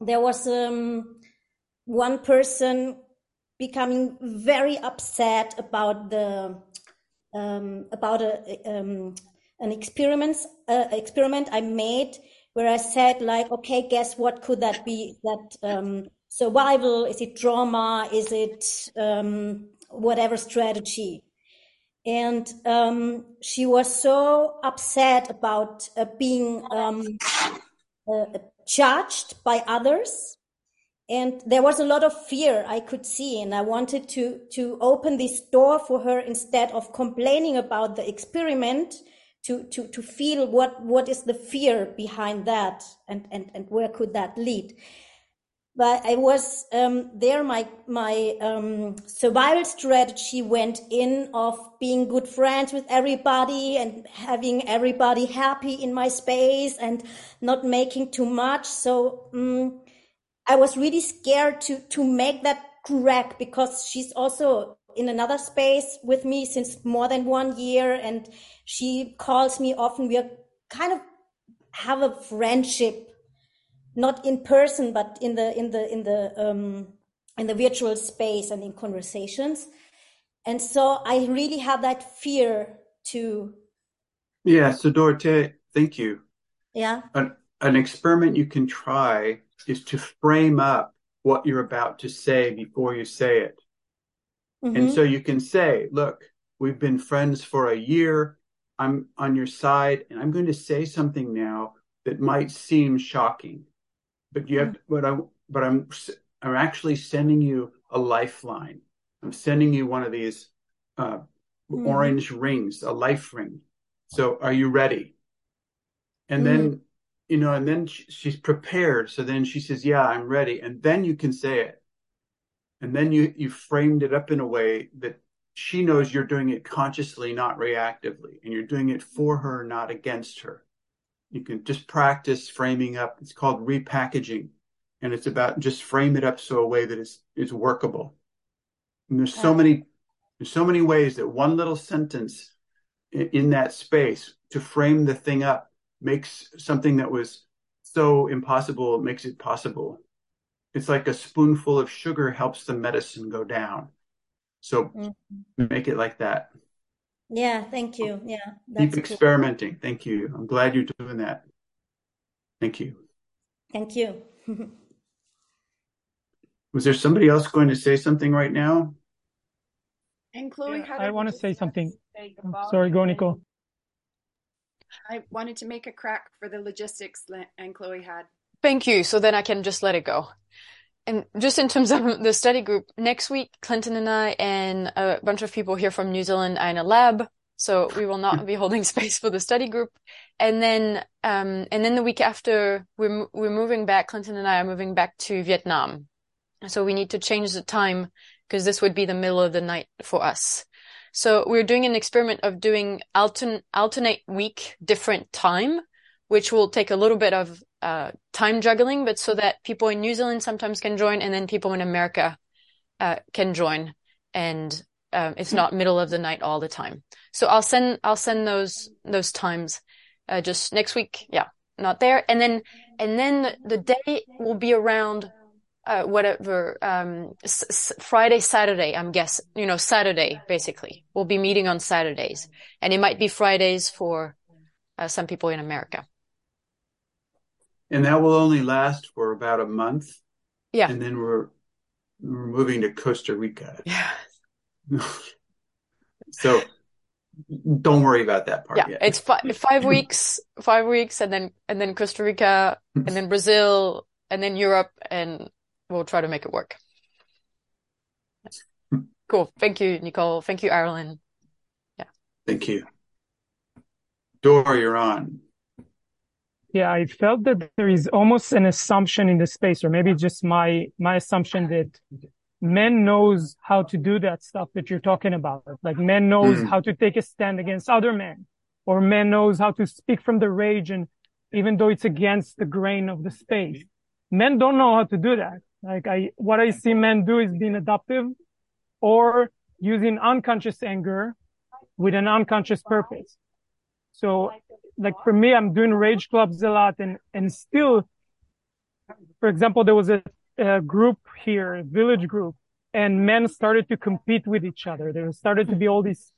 there was um, one person becoming very upset about the um, about a um, an experiment uh, experiment I made where I said like, okay, guess what could that be? That um, survival? Is it drama? Is it um, whatever strategy? And um, she was so upset about uh, being um, uh, judged by others and there was a lot of fear I could see, and I wanted to to open this door for her instead of complaining about the experiment. To, to, to feel what, what is the fear behind that and, and, and where could that lead but I was um, there. My my um, survival strategy went in of being good friends with everybody and having everybody happy in my space and not making too much. So um, I was really scared to to make that crack because she's also in another space with me since more than one year, and she calls me often. We are kind of have a friendship not in person, but in the in the in the um, in the virtual space and in conversations. And so I really have that fear to. Yeah. So Dorothea, thank you. Yeah. An, an experiment you can try is to frame up what you're about to say before you say it. Mm-hmm. And so you can say, look, we've been friends for a year. I'm on your side and I'm going to say something now that might seem shocking but you have, but I, but I'm, I'm actually sending you a lifeline. I'm sending you one of these uh, mm. orange rings, a life ring. So are you ready? And mm. then, you know, and then she, she's prepared. So then she says, yeah, I'm ready. And then you can say it. And then you, you framed it up in a way that she knows you're doing it consciously, not reactively. And you're doing it for her, not against her. You can just practice framing up. It's called repackaging. And it's about just frame it up so a way that is, it's workable. And there's so many, there's so many ways that one little sentence in, in that space to frame the thing up makes something that was so impossible, makes it possible. It's like a spoonful of sugar helps the medicine go down. So mm-hmm. make it like that. Yeah, thank you. Yeah. Keep experimenting. Cool. Thank you. I'm glad you're doing that. Thank you. Thank you. Was there somebody else going to say something right now? Anne Chloe, yeah, I want to say something. Sorry, go, Nicole. I wanted to make a crack for the logistics, Anne Chloe had. Thank you. So then I can just let it go. And just in terms of the study group, next week, Clinton and I and a bunch of people here from New Zealand are in a lab. So we will not be holding space for the study group. And then, um, and then the week after we're, we're moving back, Clinton and I are moving back to Vietnam. So we need to change the time because this would be the middle of the night for us. So we're doing an experiment of doing altern- alternate week, different time, which will take a little bit of uh, time juggling, but so that people in New Zealand sometimes can join and then people in America uh, can join. And um, it's not middle of the night all the time. So I'll send I'll send those those times uh, just next week. Yeah, not there. And then and then the day will be around uh, whatever um, s- Friday, Saturday. I'm guessing you know Saturday basically. We'll be meeting on Saturdays, and it might be Fridays for uh, some people in America and that will only last for about a month. Yeah. And then we're we're moving to Costa Rica. Yeah. so don't worry about that part yeah, yet. It's fi- five weeks, five weeks, and then and then Costa Rica, and then Brazil, and then Europe, and we'll try to make it work. Cool. Thank you, Nicole. Thank you, Aralyn. Yeah. Thank you. Dor, you're on. Yeah, I felt that there is almost an assumption in the space, or maybe just my my assumption that men knows how to do that stuff that you're talking about. Like men knows mm. how to take a stand against other men, or men knows how to speak from the rage, and even though it's against the grain of the space, men don't know how to do that. Like I, what I see men do is being adaptive, or using unconscious anger with an unconscious purpose. So like for me, I'm doing rage clubs a lot and, and still, for example, there was a, a group here, a village group and men started to compete with each other. There started to be all this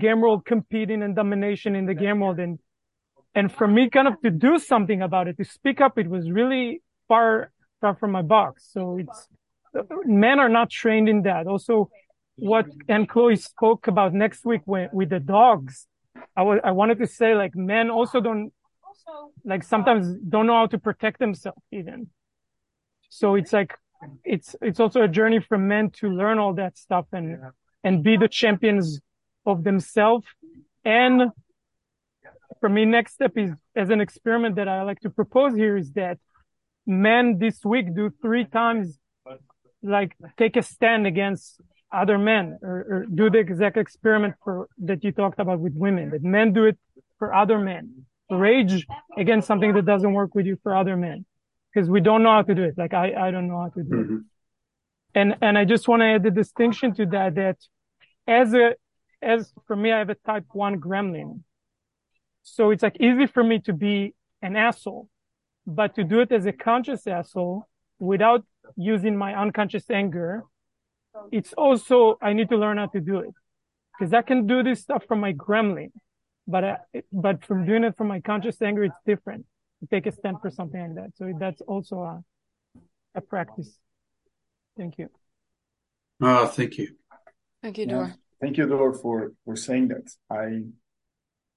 game world competing and domination in the game world. And, and for me kind of to do something about it, to speak up, it was really far, far from my box. So it's, men are not trained in that. Also, what Anne Chloe spoke about next week when, with the dogs I, w- I wanted to say like men also don't like sometimes don't know how to protect themselves even. So it's like it's it's also a journey for men to learn all that stuff and and be the champions of themselves. And for me, next step is as an experiment that I like to propose here is that men this week do three times like take a stand against other men or, or, do the exact experiment for that you talked about with women that men do it for other men. Rage against something that doesn't work with you for other men because we don't know how to do it. Like i i don't know how to do mm-hmm. it and and i just want to add the distinction to that that as a as for me i have a type 1 gremlin. So it's like easy for me to be an asshole but to do it as a conscious asshole without using my unconscious anger, it's also, I need to learn how to do it because I can do this stuff from my gremlin, but, uh, but from doing it from my conscious anger, it's different to take a stand for something like that. So that's also a, a practice. Thank you. Oh, thank you. Thank you, Dor. Yeah. Thank you, Dor, for, for saying that. I,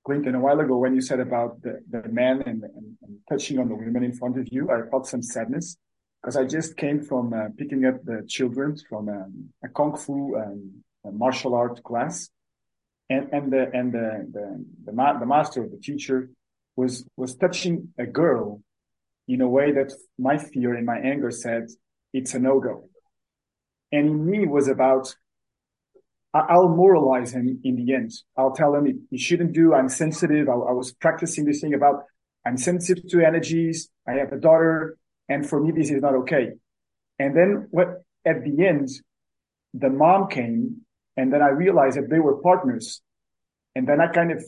Clinton, a while ago, when you said about the, the man and, and, and touching on the women in front of you, I felt some sadness because I just came from uh, picking up the children from um, a kung fu um, a martial art class, and and the and the the the, ma- the master, the teacher, was was touching a girl in a way that my fear and my anger said it's a no go, and in me was about I'll moralize him in the end. I'll tell him he shouldn't do. I'm sensitive. I, I was practicing this thing about I'm sensitive to energies. I have a daughter. And for me, this is not okay. And then what, at the end, the mom came and then I realized that they were partners. And then I kind of,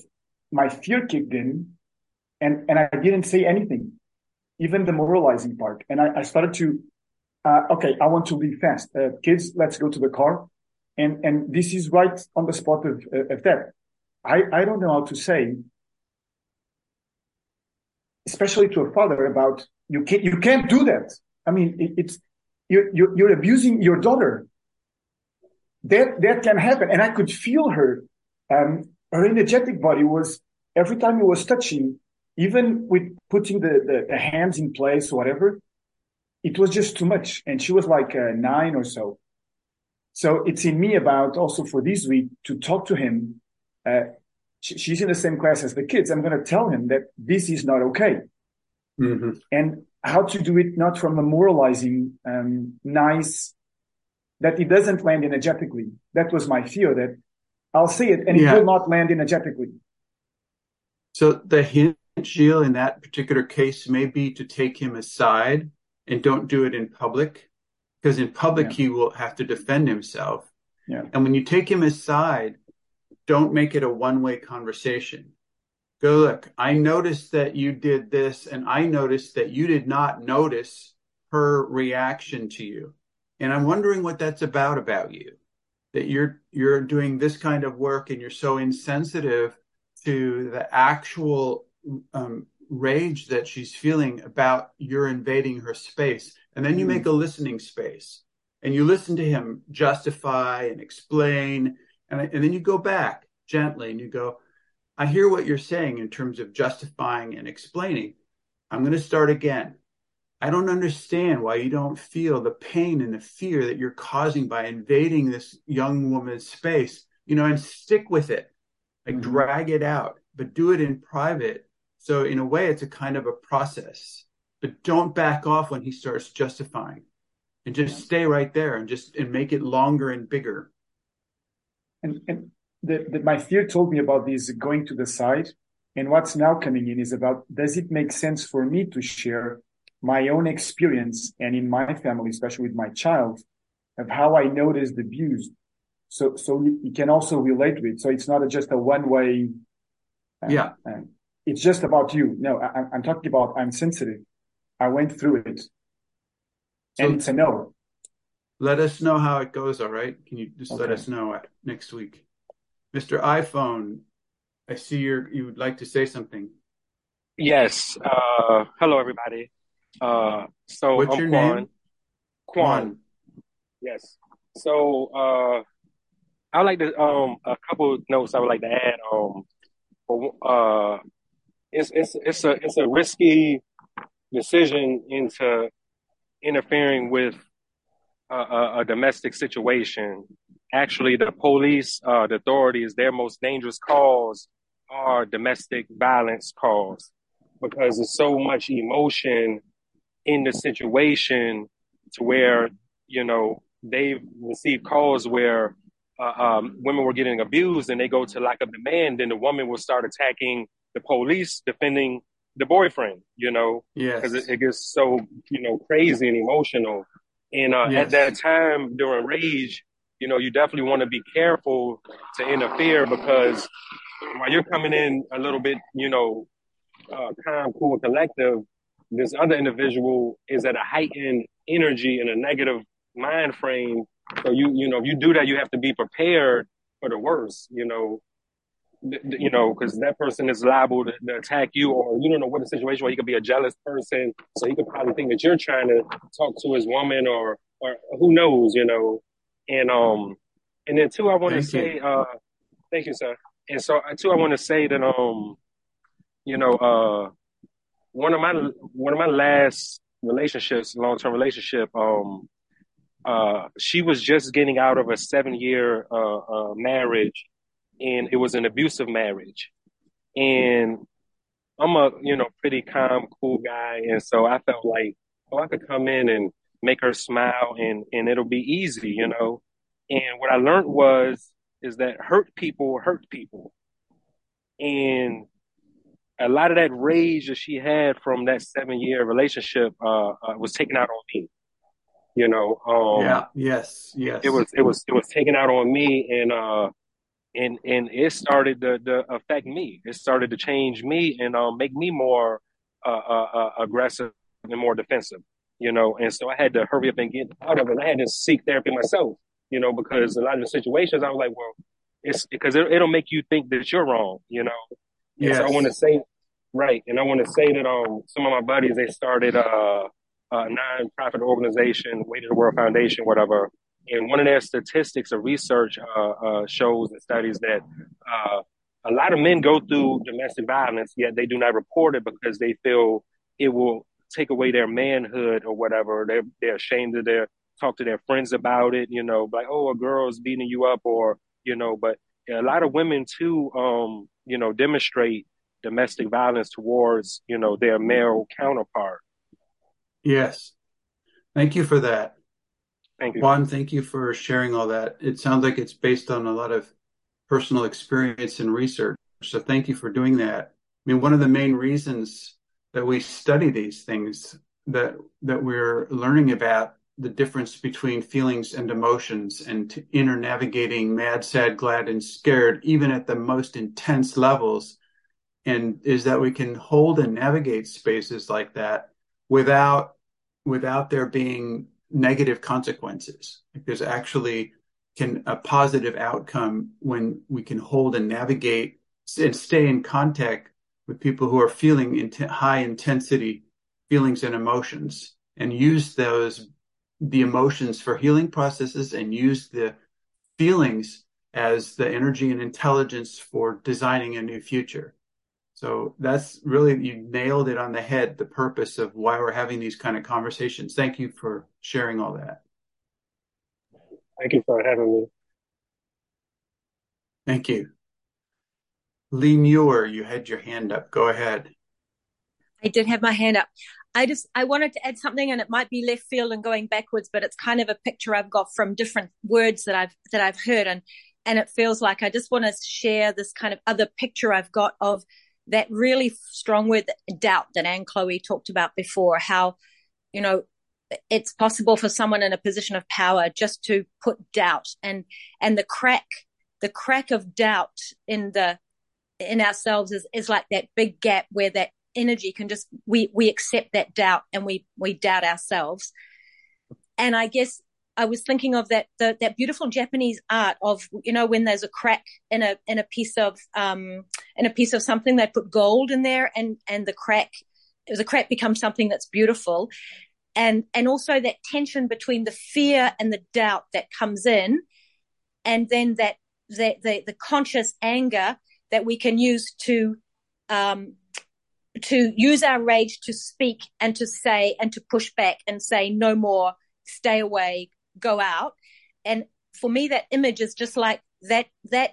my fear kicked in and, and I didn't say anything, even the moralizing part. And I, I started to, uh, okay, I want to leave fast. Uh, kids, let's go to the car. And, and this is right on the spot of, uh, of that. I, I don't know how to say, especially to a father about you can't you can't do that. I mean, it, it's you're, you're, you're abusing your daughter. That that can happen, and I could feel her. Um, her energetic body was every time it was touching, even with putting the, the, the hands in place, whatever. It was just too much, and she was like uh, nine or so. So it's in me about also for this week to talk to him. Uh, she's in the same class as the kids. I'm going to tell him that this is not okay mm-hmm. and how to do it not from a moralizing, um, nice, that it doesn't land energetically. That was my fear that I'll say it and yeah. it will not land energetically. So the hint, Gilles, in that particular case may be to take him aside and don't do it in public because in public yeah. he will have to defend himself. Yeah. And when you take him aside, don't make it a one way conversation go look. I noticed that you did this and i noticed that you did not notice her reaction to you. And i'm wondering what that's about about you that you're you're doing this kind of work and you're so insensitive to the actual um, rage that she's feeling about you're invading her space. And then you make a listening space and you listen to him justify and explain and, and then you go back gently and you go I hear what you're saying in terms of justifying and explaining. I'm going to start again. I don't understand why you don't feel the pain and the fear that you're causing by invading this young woman's space, you know, and stick with it, like mm-hmm. drag it out, but do it in private. So, in a way, it's a kind of a process, but don't back off when he starts justifying and just stay right there and just and make it longer and bigger. And, and that, my fear told me about this going to the side. And what's now coming in is about, does it make sense for me to share my own experience and in my family, especially with my child, of how I noticed abuse? So, so you can also relate to it. So it's not just a one way. Uh, yeah. Uh, it's just about you. No, I, I'm talking about, I'm sensitive. I went through it. So and it's a no. Let us know how it goes. All right. Can you just okay. let us know next week? Mr. iPhone, I see you you would like to say something. Yes. Uh, hello, everybody. Uh, so what's I'm your Quan. name? Quan. Yes. So uh, I would like to um a couple notes I would like to add. Um, uh, it's it's it's a it's a risky decision into interfering with a, a, a domestic situation, actually the police, uh, the authorities, their most dangerous cause are domestic violence calls because there's so much emotion in the situation to where, you know, they've received calls where uh, um, women were getting abused and they go to lack of demand, then the woman will start attacking the police, defending the boyfriend, you know, Yes. because it, it gets so, you know, crazy and emotional. And uh, Yes. at that time during rage, you know, you definitely want to be careful to interfere because while you're coming in a little bit, you know, uh, calm, cool, collective, this other individual is at a heightened energy and a negative mind frame. So you, you know, if you do that, you have to be prepared for the worst, you know, th- th- you know, because that person is liable to, to attack you, or you don't know what the situation. Where he could be a jealous person, so he could probably think that you're trying to talk to his woman, or or who knows, you know. And um, and then two, I want to say, uh, thank you, sir. And so uh, two, I want to say that um, you know, uh, one of my one of my last relationships, long term relationship, um, uh, she was just getting out of a seven year uh, uh, marriage, and it was an abusive marriage. And I'm a you know pretty calm, cool guy, and so I felt like oh I could come in and make her smile, and and it'll be easy, you know. And what I learned was is that hurt people hurt people, and a lot of that rage that she had from that seven year relationship uh, uh, was taken out on me. You know, um, yeah. Yes. Yes. it was it was it was taken out on me, and uh, and and it started to, to affect me. It started to change me and um, make me more uh, uh, uh, aggressive and more defensive. You know, and so I had to hurry up and get out of it. I had to seek therapy myself. You know, because a lot of the situations I was like, well, it's because it, it'll make you think that you're wrong. You know, Yes. so I want to say, right, and I want to say that um some of my buddies they started uh, a non-profit organization, Way to the World Foundation, whatever. And one of their statistics or research uh, uh, shows and studies that uh, a lot of men go through domestic violence, yet they do not report it because they feel it will take away their manhood or whatever. They're they're ashamed of their talk to their friends about it. You know, like oh, a girl's beating you up, or you know. But a lot of women too, um, you know, demonstrate domestic violence towards you know their male counterpart. Yes. Thank you for that. Thank you. Juan, thank you for sharing all that. It sounds like it's based on a lot of personal experience and research. So thank you for doing that. I mean, one of the main reasons that we study these things that that we're learning about the difference between feelings and emotions and inner navigating mad, sad, glad, and scared, even at the most intense levels, and is that we can hold and navigate spaces like that without without there being negative consequences. Like there's actually can a positive outcome when we can hold and navigate and stay in contact with people who are feeling int- high intensity feelings and emotions and use those the emotions for healing processes and use the feelings as the energy and intelligence for designing a new future. So that's really, you nailed it on the head, the purpose of why we're having these kind of conversations. Thank you for sharing all that. Thank you for having me. Thank you. Lee Muir, you had your hand up. Go ahead. I did have my hand up. I just I wanted to add something, and it might be left field and going backwards, but it's kind of a picture I've got from different words that I've that I've heard, and and it feels like I just want to share this kind of other picture I've got of that really strong word doubt that Anne Chloe talked about before. How you know it's possible for someone in a position of power just to put doubt and and the crack the crack of doubt in the in ourselves is is like that big gap where that energy can just we we accept that doubt and we we doubt ourselves. And i guess i was thinking of that the, that beautiful japanese art of you know when there's a crack in a in a piece of um in a piece of something they put gold in there and and the crack the crack becomes something that's beautiful. And and also that tension between the fear and the doubt that comes in and then that the the, the conscious anger that we can use to um to use our rage to speak and to say and to push back and say no more stay away go out. And for me, that image is just like that, that,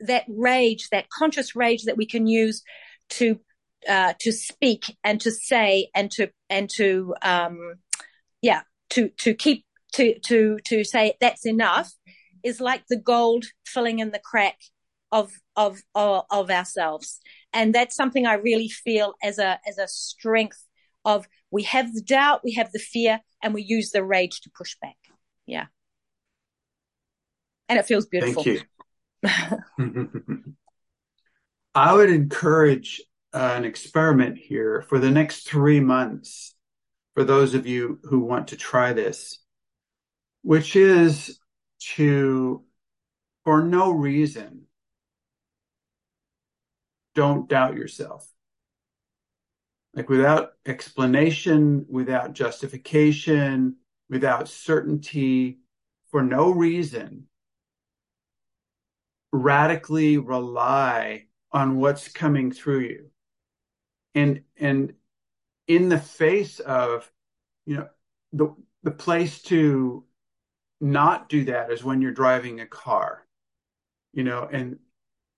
that rage, that conscious rage that we can use to, uh, to speak and to say and to, and to, um, yeah, to, to keep, to, to, to say that's enough is like the gold filling in the crack of, of, of, of ourselves. And that's something I really feel as a, as a strength of we have the doubt, we have the fear, and we use the rage to push back. Yeah. And it feels beautiful. Thank you. I would encourage uh, an experiment here for the next three months for those of you who want to try this, which is to, for no reason, don't doubt yourself. Like without explanation, without justification, without certainty, for no reason, radically rely on what's coming through you. And, and in the face of, you know, the, the place to not do that is when you're driving a car, you know, and,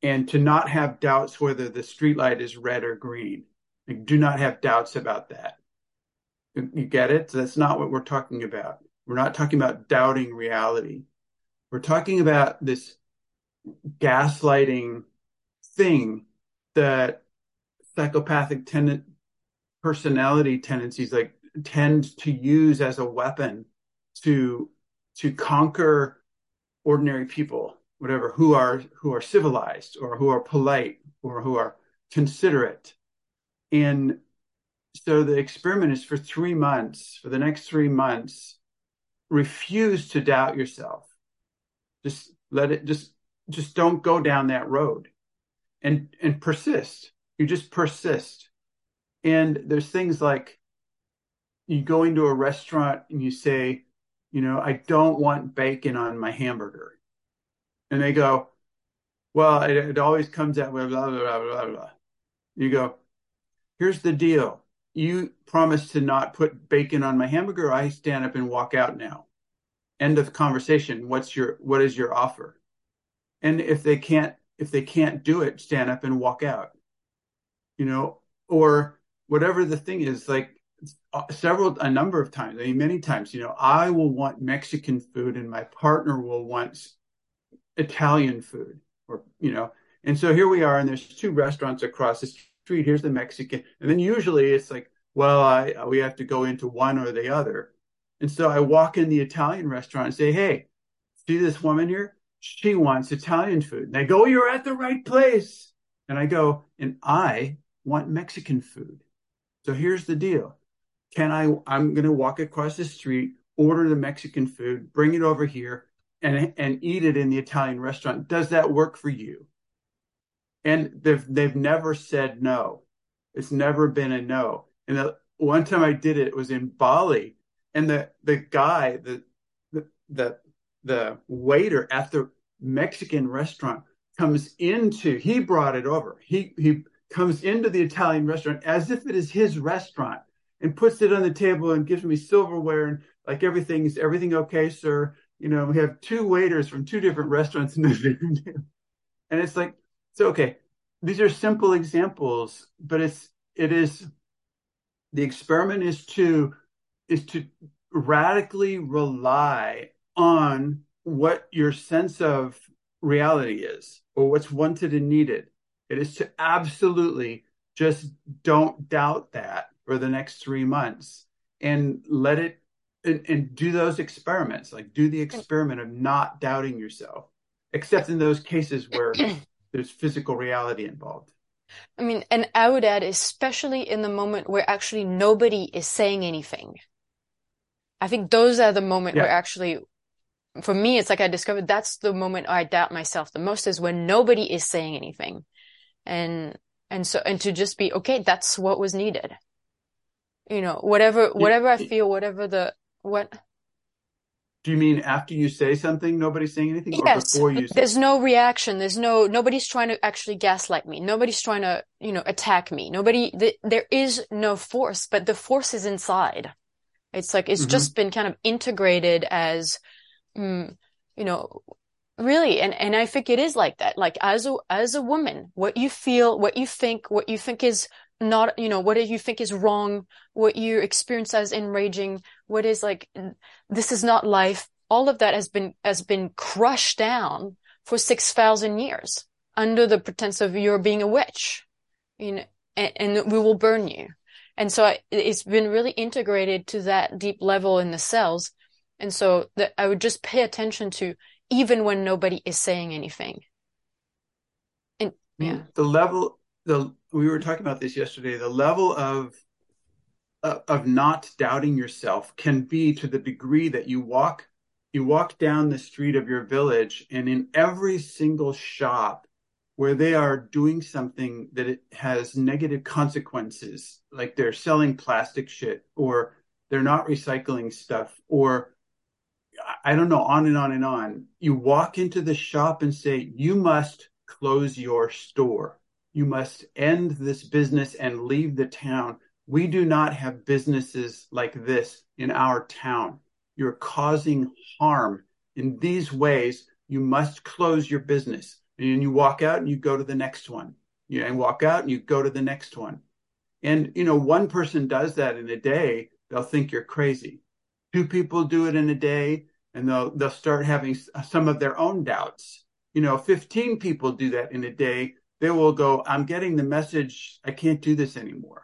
and to not have doubts whether the streetlight is red or green. Like, do not have doubts about that. You get it? That's not what we're talking about. We're not talking about doubting reality. We're talking about this gaslighting thing that psychopathic tenant personality tendencies like tend to use as a weapon to to conquer ordinary people whatever who are who are civilized or who are polite or who are considerate. And so the experiment is for 3 months for the next 3 months refuse to doubt yourself. Just let it just just don't go down that road and and persist. You just persist. And there's things like you go into a restaurant and you say, you know, I don't want bacon on my hamburger. And they go, well, it, it always comes out with blah, blah, blah, blah, blah. You go, here's the deal. You promise to not put bacon on my hamburger. I stand up and walk out now. End of conversation. What's your, what is your offer? And if they can't, if they can't do it, stand up and walk out, you know, or whatever the thing is, like several, a number of times, I mean, many times, you know, I will want Mexican food and my partner will want Italian food or, you know, and so here we are, and there's two restaurants across the street. Here's the Mexican. And then usually it's like, well, I, we have to go into one or the other. And so I walk in the Italian restaurant and say, Hey, see this woman here? She wants Italian food. And they go, You're at the right place. And I go, and I want Mexican food. So here's the deal. Can I, I'm going to walk across the street, order the Mexican food, bring it over here and, and eat it in the Italian restaurant. Does that work for you? And they've, they've never said no. It's never been a no. And the one time I did it, was in Bali and the, the guy, the, the, the, the waiter at the Mexican restaurant comes into, he brought it over. He, he comes into the Italian restaurant as if it is his restaurant and puts it on the table and gives me silverware and like everything's everything okay, sir. You know, we have two waiters from two different restaurants in the venue. and it's like, so okay, these are simple examples, but it's it is the experiment is to is to radically rely on what your sense of reality is or what's wanted and needed it is to absolutely just don't doubt that for the next three months and let it and, and, do those experiments like do the experiment of not doubting yourself except in those cases where there's physical reality involved. I mean and i would add especially in the moment where actually nobody is saying anything. I think those are the moment yeah. where actually for me it's like i discovered that's the moment i doubt myself the most is when nobody is saying anything. And and so and to just be okay that's what was needed. You know whatever whatever i feel whatever the what do you mean after you say something nobody's saying anything yes, or before you there's no reaction there's no nobody's trying to actually gaslight me nobody's trying to you know attack me nobody th- there is no force but the force is inside It's like, it's mm-hmm. just been kind of integrated as, mm, you know, really. And, and I think it is like that. Like as a, as a woman, what you feel, what you think, what you think is not, you know, what do you think is wrong, what you experience as enraging, what is like, this is not life. All of that has been, has been crushed down for 6,000 years under the pretense of you're being a witch, you know, and, and we will burn you. And so I, it's been really integrated to that deep level in the cells. And so that I would just pay attention to even when nobody is saying anything. And yeah. The level, the, we were talking about this yesterday, the level of, uh, of not doubting yourself can be to the degree that you walk, you walk down the street of your village and in every single shop where they are doing something that it has negative consequences, like they're selling plastic shit or they're not recycling stuff or I don't know, on and on and on. You walk into the shop and say, you must close your store. You must end this business and leave the town. We do not have businesses like this in our town. You're causing harm in these ways. You must close your business and you walk out and you go to the next one. You and walk out and you go to the next one. And you know, one person does that in a day, they'll think you're crazy. Two people do it in a day, and they'll they'll start having some of their own doubts. You know, 15 people do that in a day, they will go, I'm getting the message, I can't do this anymore.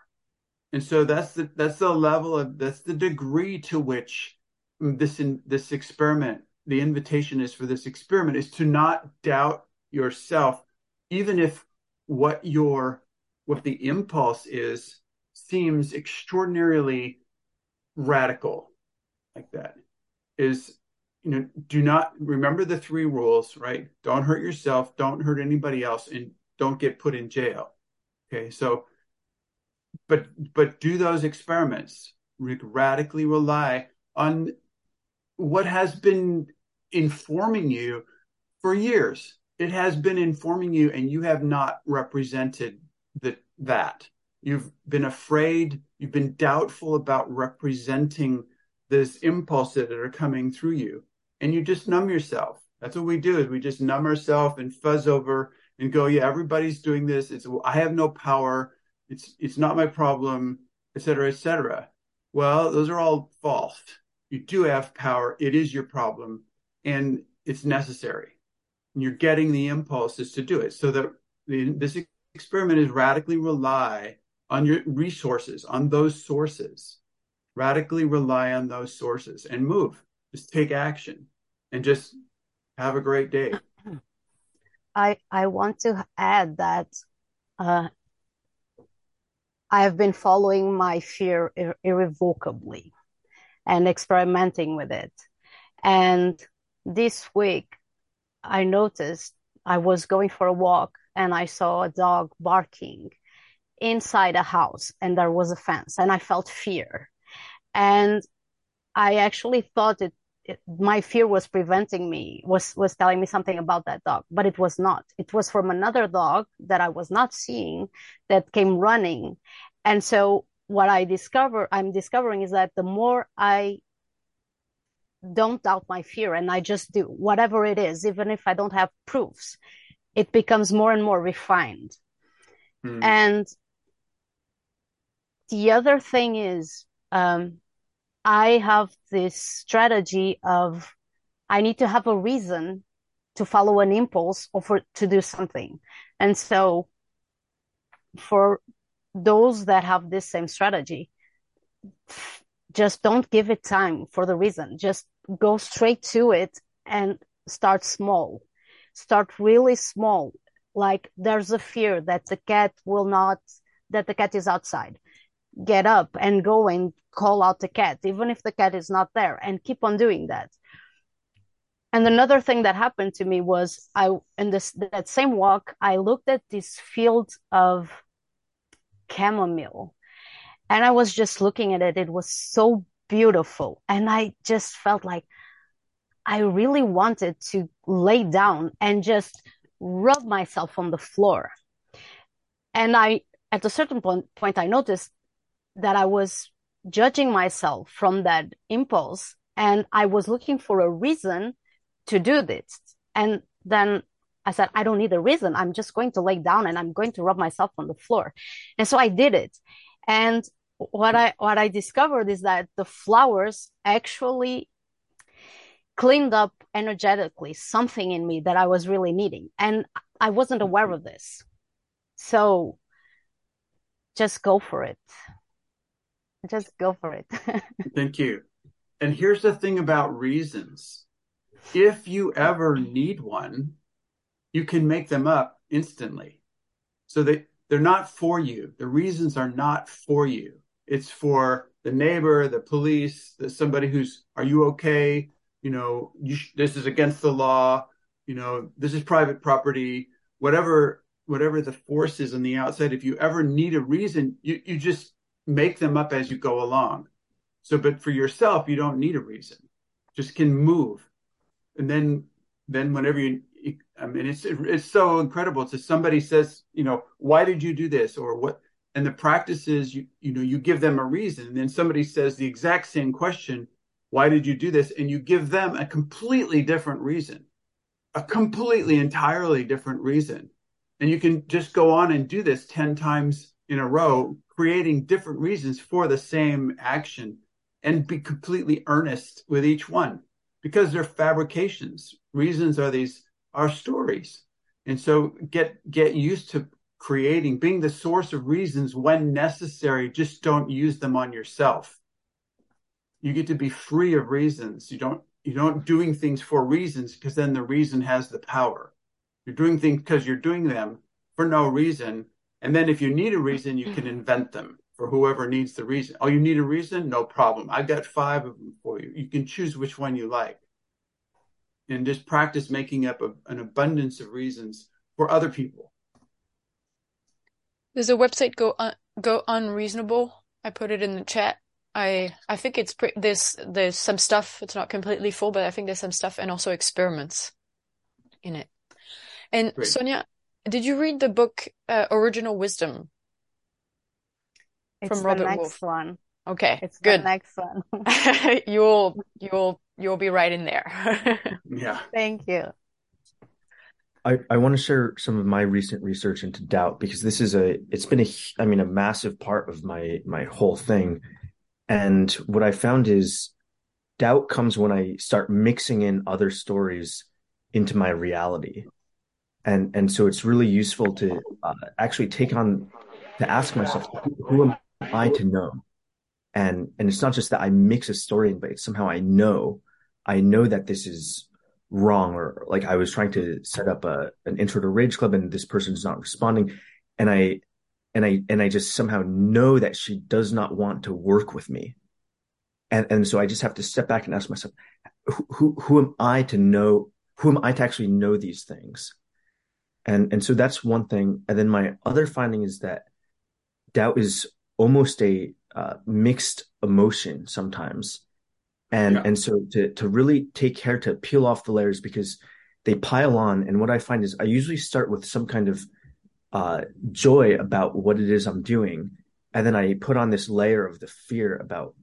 And so that's the that's the level of that's the degree to which this in this experiment, the invitation is for this experiment is to not doubt yourself, even if what your what the impulse is seems extraordinarily radical like that is you know do not remember the three rules right? Don't hurt yourself. Don't hurt anybody else. And don't get put in jail okay so but but do those experiments radically rely on what has been informing you for years it has been informing you and you have not represented the, that. You've been afraid, you've been doubtful about representing this impulses that are coming through you. And you just numb yourself. That's what we do is we just numb ourselves and fuzz over and go, yeah, everybody's doing this. It's I have no power. It's it's not my problem, et cetera, et cetera. Well, those are all false. You do have power. It is your problem and it's necessary And you're getting the impulses to do it. So that this experiment is radically rely on your resources, on those sources. Radically rely on those sources and move. Just take action and just have a great day. I I want to add that uh, I have been following my fear ir- irrevocably and experimenting with it. And this week, I noticed I was going for a walk and I saw a dog barking inside a house and there was a fence and I felt fear. And I actually thought it, it, my fear was preventing me, was, was telling me something about that dog, but it was not. It was from another dog that I was not seeing that came running. And so what I discover, I'm discovering is that the more I don't doubt my fear and I just do whatever it is, even if I don't have proofs, it becomes more and more refined. Mm. And the other thing is, um, I have this strategy of I need to have a reason to follow an impulse or for to do something. And so for those that have this same strategy, just don't give it time for the reason. Just go straight to it and start small. Start really small. Like there's a fear that the cat will not, that the cat is outside. Get up and go and call out the cat, even if the cat is not there and keep on doing that. And another thing that happened to me was I, in this, that same walk, I looked at this field of chamomile and I was just looking at it. It was so beautiful. And I just felt like I really wanted to lay down and just rub myself on the floor. And I, at a certain point, point I noticed that I was judging myself from that impulse and I was looking for a reason to do this. And then I said, I don't need a reason. I'm just going to lay down and I'm going to rub myself on the floor. And so I did it. And what I, what I discovered is that the flowers actually cleaned up energetically something in me that I was really needing. And I wasn't aware mm-hmm. of this. So just go for it. Just go for it. Thank you. And here's the thing about reasons. If you ever need one, you can make them up instantly. So they, they're not for you. The reasons are not for you. It's for the neighbor, the police, the, somebody who's, are you okay? You know, you sh- this is against the law. You know, this is private property. Whatever, whatever the force is on the outside. If you ever need a reason, you, you just make them up as you go along. So, but for yourself, you don't need a reason. Just can move, and then, then whenever you, I mean, it's it's so incredible. So somebody says, you know, why did you do this, or what? And the practice is, you you know, you give them a reason, and then somebody says the exact same question, why did you do this, and you give them a completely different reason, a completely entirely different reason, and you can just go on and do this ten times in a row, creating different reasons for the same action and be completely earnest with each one because they're fabrications. Reasons are these are stories. And so get get used to creating, being the source of reasons when necessary. Just don't use them on yourself. You get to be free of reasons. You don't you don't doing things for reasons because then the reason has the power. You're doing things because you're doing them for no reason. And then if you need a reason, you can mm-hmm. invent them for whoever needs the reason. Oh, you need a reason? No problem. I've got five of them for you. You can choose which one you like. And just practice making up a, an abundance of reasons for other people. There's a website go un- go unreasonable. I put it in the chat. I I think it's pre- there's there's some stuff. It's not completely full, but I think there's some stuff and also experiments in it. And Great. Sonia, did you read the book uh, Original Wisdom it's from Robert the next Wolff. one. Okay, it's good. The next one. you'll you'll you'll be right in there. yeah. Thank you. I, I want to share some of my recent research into doubt because this is a it's been a I mean a massive part of my my whole thing. And what I found is doubt comes when I start mixing in other stories into my reality. And and so it's really useful to uh, actually take on to ask myself who, who am I to know? And and it's not just that I mix a story in, but somehow I know, I know that this is wrong or like I was trying to set up a an intro to Rage Club and this person's not responding, and I and I and I just somehow know that she does not want to work with me, and and so I just have to step back and ask myself, who who, who am I to know? Who am I to actually know these things? And and so that's one thing. And then my other finding is that doubt is almost a uh, mixed emotion sometimes. And yeah. and so to to really take care to peel off the layers because they pile on. And what i find is i usually start with some kind of uh, joy about what it is i'm doing. And then i put on this layer of the fear about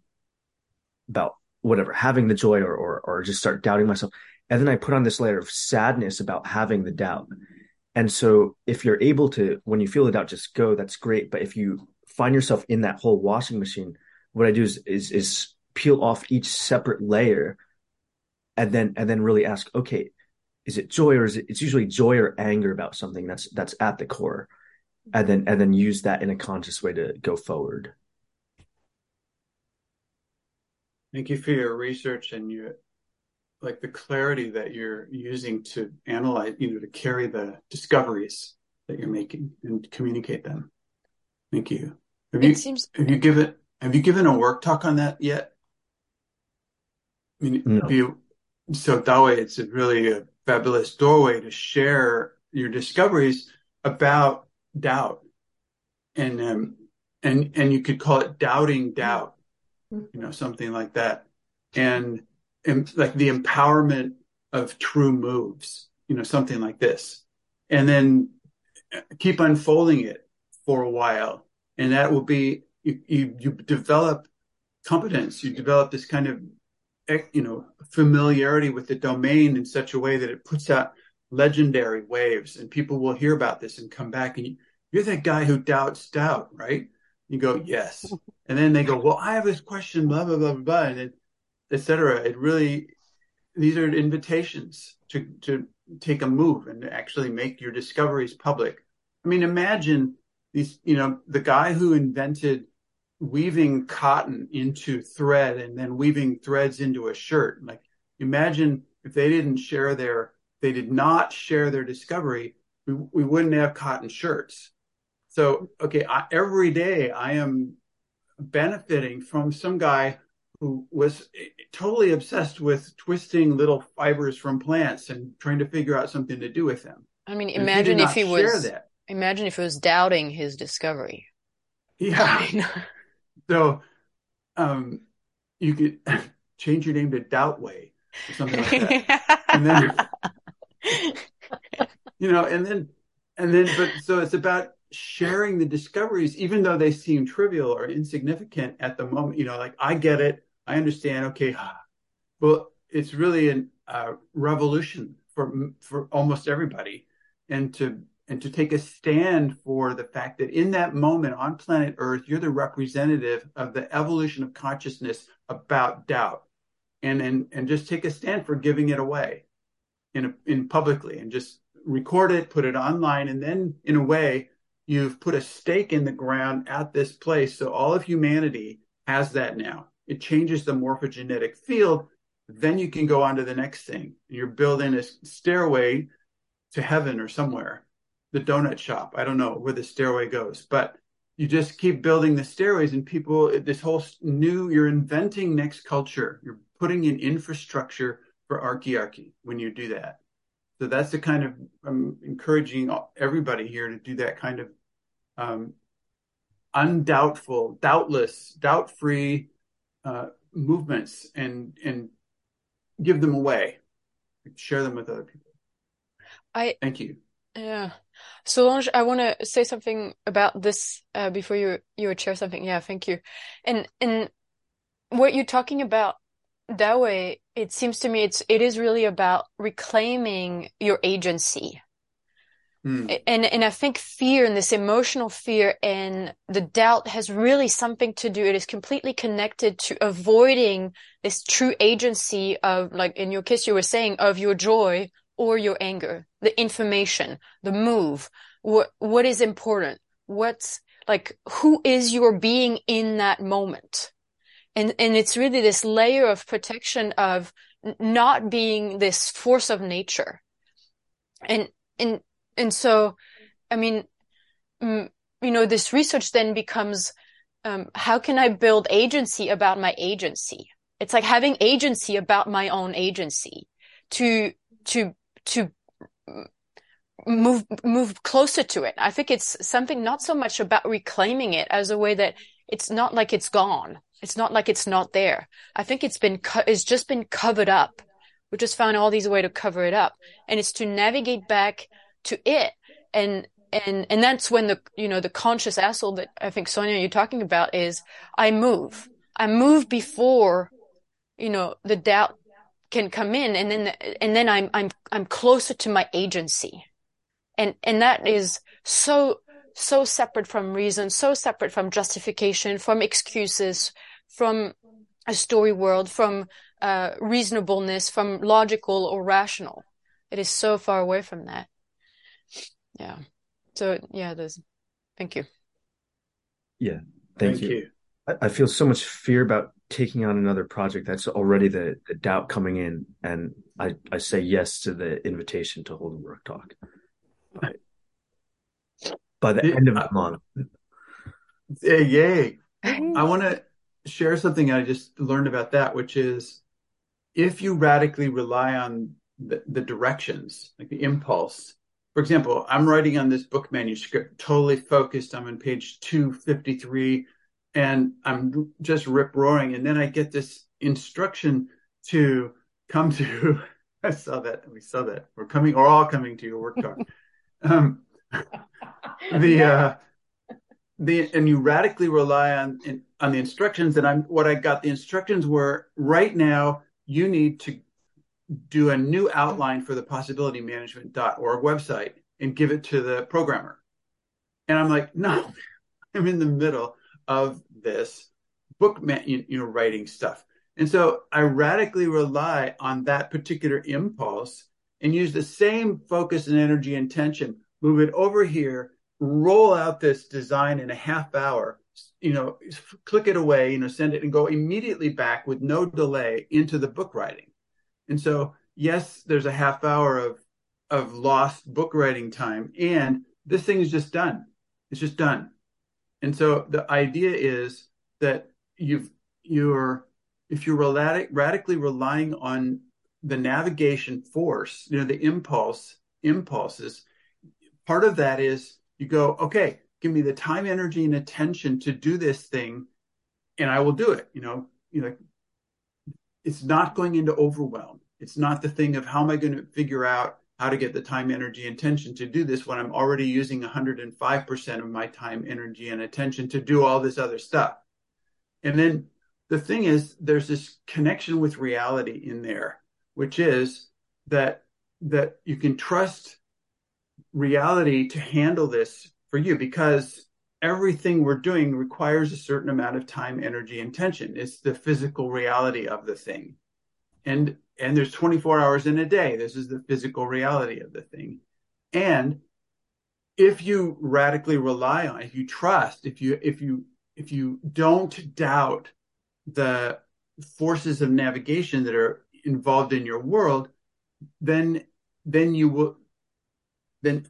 about whatever having the joy or or, or just start doubting myself. And then i put on this layer of sadness about having the doubt and so if you're able to when you feel the doubt just go that's great but if you find yourself in that whole washing machine, what I do is is is peel off each separate layer and then and then really ask, okay, is it joy or is it it's usually joy or anger about something that's that's at the core. And then and then use that in a conscious way to go forward. Thank you for your research and your like the clarity that you're using to analyze, you know, to carry the discoveries that you're making and communicate them. Thank you. Have it you, seems. Have you given Have you given a work talk on that yet? I mean, no. you, so that way it's a really a fabulous doorway to share your discoveries about doubt, and um, and and you could call it doubting doubt, you know, something like that, and and like the empowerment of true moves, you know, something like this, and then uh, keep unfolding it for a while and that will be you, you, you develop competence. You develop this kind of, eh, you know, familiarity with the domain in such a way that it puts out legendary waves and people will hear about this and come back and you, you're that guy who doubts doubt, right? You go, yes. And then they go, well, I have this question, blah, blah, blah, blah, and et cetera. It really, these are invitations to, to take a move and actually make your discoveries public. I mean, imagine these, you know, the guy who invented weaving cotton into thread and then weaving threads into a shirt. Like, imagine if they didn't share their, they did not share their discovery, we, we wouldn't have cotton shirts. So, okay, I, every day I am benefiting from some guy who was totally obsessed with twisting little fibers from plants and trying to figure out something to do with them. I mean, imagine if he, if he was that, imagine if he was doubting his discovery. Yeah. so, um, you could change your name to Doubtway or something like that, and then you know, and then and then, but so it's about sharing the discoveries, even though they seem trivial or insignificant at the moment. You know, like I get it, I understand. Okay, well, it's really a uh, revolution for for almost everybody, and to and to take a stand for the fact that in that moment on planet Earth, you're the representative of the evolution of consciousness about doubt, and and and just take a stand for giving it away in a, in publicly and just record it, put it online, and then in a way you've put a stake in the ground at this place. So all of humanity has that now. It changes the morphogenetic field. Then you can go on to the next thing. You're building a stairway to heaven or somewhere, the donut shop. I don't know where the stairway goes, but you just keep building the stairways and people, this whole new, you're inventing next culture. You're putting in infrastructure for archearchy when you do that. So that's the kind of I'm encouraging everybody here to do that kind of um, undoubtful, doubtless, doubt-free uh, movements and and give them away, share them with other people. I thank you. Yeah, Solange, I want to say something about this uh, before you you would share something. Yeah, thank you. And and what you're talking about Daway, it seems to me it's it is really about reclaiming your agency. Mm. And and I think fear and this emotional fear and the doubt has really something to do. It is completely connected to avoiding this true agency of like in your case you were saying of your joy or your anger, the information, the move, what what is important, what's like who is your being in that moment and and it's really this layer of protection of not being this force of nature and and and so i mean you know this research then becomes um, how can i build agency about my agency it's like having agency about my own agency to to to move move closer to it i think it's something not so much about reclaiming it as a way that it's not like it's gone it's not like it's not there. I think it's been, co- it's just been covered up. We just found all these ways to cover it up. And it's to navigate back to it. And, and, and that's when the, you know, the conscious asshole that I think Sonia, you're talking about is I move. I move before, you know, the doubt can come in and then, and then I'm, I'm, I'm closer to my agency. And, and that is so, so separate from reason, so separate from justification, from excuses, from a story world, from uh, reasonableness, from logical or rational. It is so far away from that. Yeah. So yeah, there's. Thank you. Yeah. Thank, thank you. you. I, I, feel so much fear about taking on another project. That's already the, the doubt coming in, and I I say yes to the invitation to hold a work talk. But by the end of the month. Yay! I want to share something I just learned about that, which is if you radically rely on the, the directions, like the impulse. For example, I'm writing on this book manuscript, totally focused. I'm on page 253 and I'm just rip roaring. And then I get this instruction to come to, I saw that. We saw that. We're coming, we're all coming to your work talk. um, the, uh, the and you radically rely on in, on the instructions. And I'm what I got the instructions were right now. You need to do a new outline for the possibilitymanagement.org website and give it to the programmer. And I'm like, no, I'm in the middle of this book, man, you, you know, writing stuff. And so I radically rely on that particular impulse and use the same focus and energy and tension, move it over here, roll out this design in a half hour, you know, click it away, you know, send it and go immediately back with no delay into the book writing. And so, yes, there's a half hour of of lost book writing time, and this thing is just done. It's just done. And so the idea is that you've you're if you're radic- radically relying on the navigation force, you know, the impulse impulses, part of that is you go, okay, give me the time, energy, and attention to do this thing, and I will do it. You know, you know, it's not going into overwhelm. It's not the thing of how am I going to figure out how to get the time, energy, and attention to do this when I'm already using 105% of my time, energy, and attention to do all this other stuff. And then the thing is, there's this connection with reality in there, which is that that you can trust reality to handle this for you because everything we're doing requires a certain amount of time, energy, and tension. It's the physical reality of the thing. And and there's 24 hours in a day. This is the physical reality of the thing. And if you radically rely on, if you trust, if you if you if you don't doubt the forces of navigation that are involved in your world, then then you will then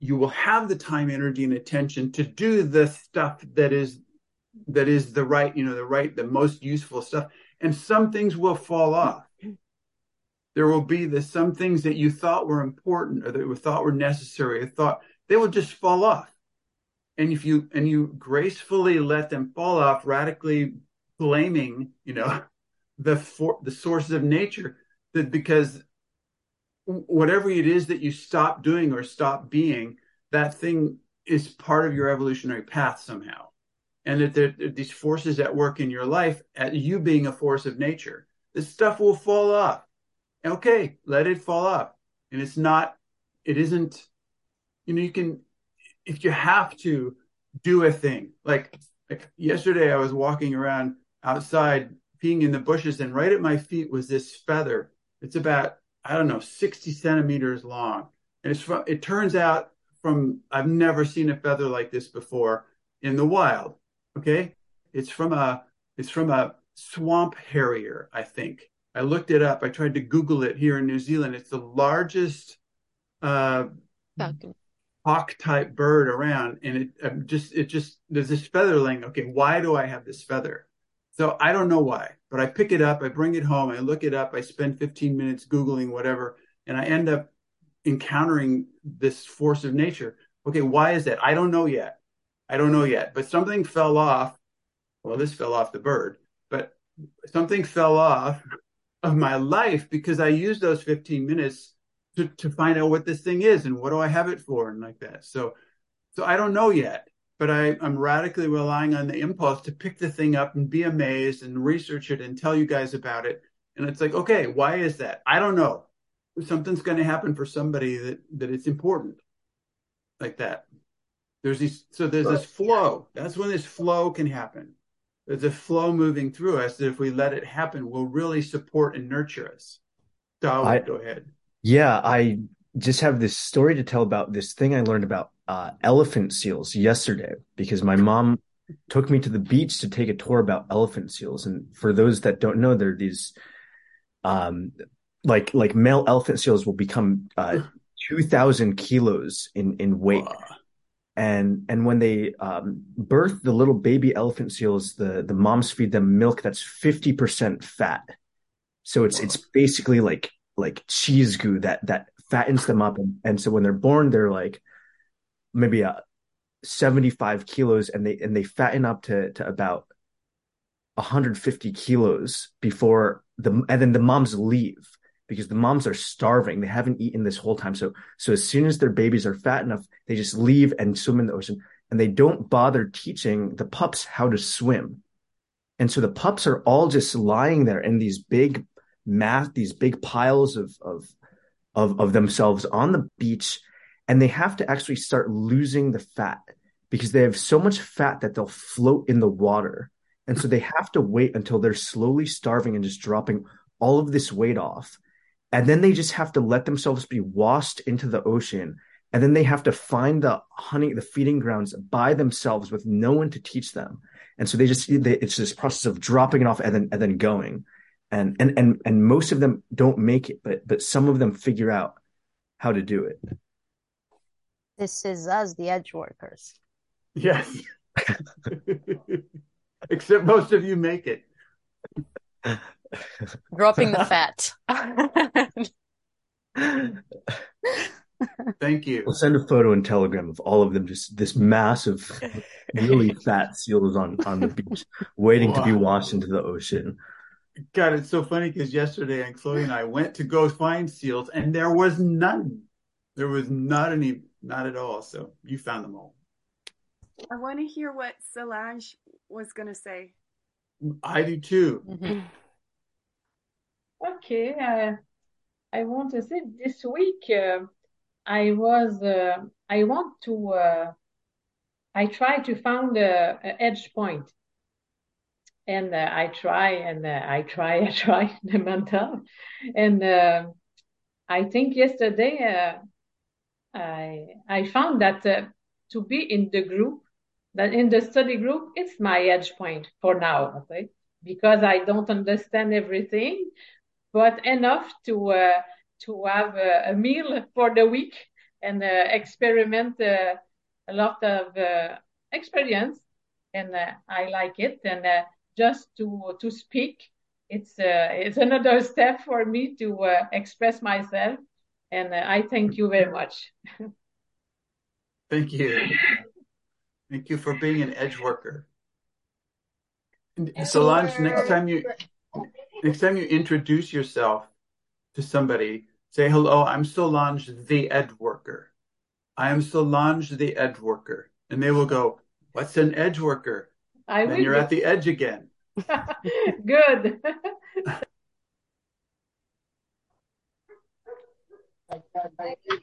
you will have the time, energy, and attention to do the stuff that is that is the right, you know, the right, the most useful stuff. And some things will fall off. There will be the some things that you thought were important or that you thought were necessary, or thought they will just fall off. And if you and you gracefully let them fall off, radically blaming, you know, the for, the sources of nature, that because whatever it is that you stop doing or stop being, that thing is part of your evolutionary path somehow. And that there, are these forces at work in your life, at you being a force of nature, this stuff will fall off. Okay, let it fall off. And it's not, it isn't, you know, you can, if you have to do a thing, like, like yesterday I was walking around outside peeing in the bushes and right at my feet was this feather. It's about I don't know, 60 centimeters long. And it's from, it turns out from, I've never seen a feather like this before in the wild. Okay. It's from a, it's from a swamp harrier, I think. I looked it up. I tried to Google it here in New Zealand. It's the largest, uh, hawk type bird around. And it I'm just, it just, there's this featherling. Okay. Why do I have this feather? So I don't know why, but I pick it up, I bring it home, I look it up, I spend 15 minutes Googling whatever, and I end up encountering this force of nature. Okay, why is that? I don't know yet. I don't know yet, but something fell off. Well, this fell off the bird, but something fell off of my life because I used those 15 minutes to, to find out what this thing is and what do I have it for and like that. So, so I don't know yet but I, am radically relying on the impulse to pick the thing up and be amazed and research it and tell you guys about it. And it's like, okay, why is that? I don't know. Something's going to happen for somebody that that it's important, like that. There's these, so there's this flow. That's when this flow can happen. There's a flow moving through us that if we let it happen, will really support and nurture us. Darwin, go ahead. Yeah, I just have this story to tell about this thing I learned about uh, elephant seals yesterday because my mom took me to the beach to take a tour about elephant seals. And for those that don't know, there are these, um, like like male elephant seals will become uh, two thousand kilos in in weight. And and when they um, birth the little baby elephant seals, the the moms feed them milk that's fifty percent fat. So it's it's basically like like cheese goo that that fattens them up. And, and so when they're born, they're like maybe a 75 kilos and they and they fatten up to to about 150 kilos before the and then the moms leave because the moms are starving they haven't eaten this whole time so so as soon as their babies are fat enough they just leave and swim in the ocean and they don't bother teaching the pups how to swim. And so the pups are all just lying there in these big mass, these big piles of, of, of, of themselves on the beach. And they have to actually start losing the fat because they have so much fat that they'll float in the water. And so they have to wait until they're slowly starving and just dropping all of this weight off. And then they just have to let themselves be washed into the ocean. And then they have to find the honey, the feeding grounds by themselves with no one to teach them. And so they just, they, it's this process of dropping it off and then, and then going. And, and, and, and most of them don't make it, but, but some of them figure out how to do it. This is us, the edge workers. Yes. Except most of you make it. Dropping the fat. Thank you. We'll send a photo and telegram of all of them, just this massive, really fat seals on, on the beach, waiting wow. to be washed into the ocean. God, it's so funny because yesterday Anne Chloe and I went to go find seals and there was none. There was not any, not at all. So you found them all. I want to hear what Solange was going to say. I do too. Mm-hmm. Okay. Uh, I want to say this week, uh, I was, uh, I want to, uh, I try to find a, a edge point. And uh, I try and uh, I try, I try the mental. And I think yesterday I, I found that to be in the group that in the study group, it's my edge point for now, okay? Because I don't understand everything, but enough to uh, to have a, meal for the week and uh, experiment uh, a lot of uh, experience, and uh, I like it. And uh, just to to speak, it's uh, it's another step for me to uh, express myself. And uh, I thank you very much. Thank you. Thank you for being an edge worker. Solange, next time you next time you introduce yourself to somebody, say hello. I'm Solange, the edge worker. I am Solange, the edge worker, and they will go, "What's an edge worker?" I then you're at the edge again. Good.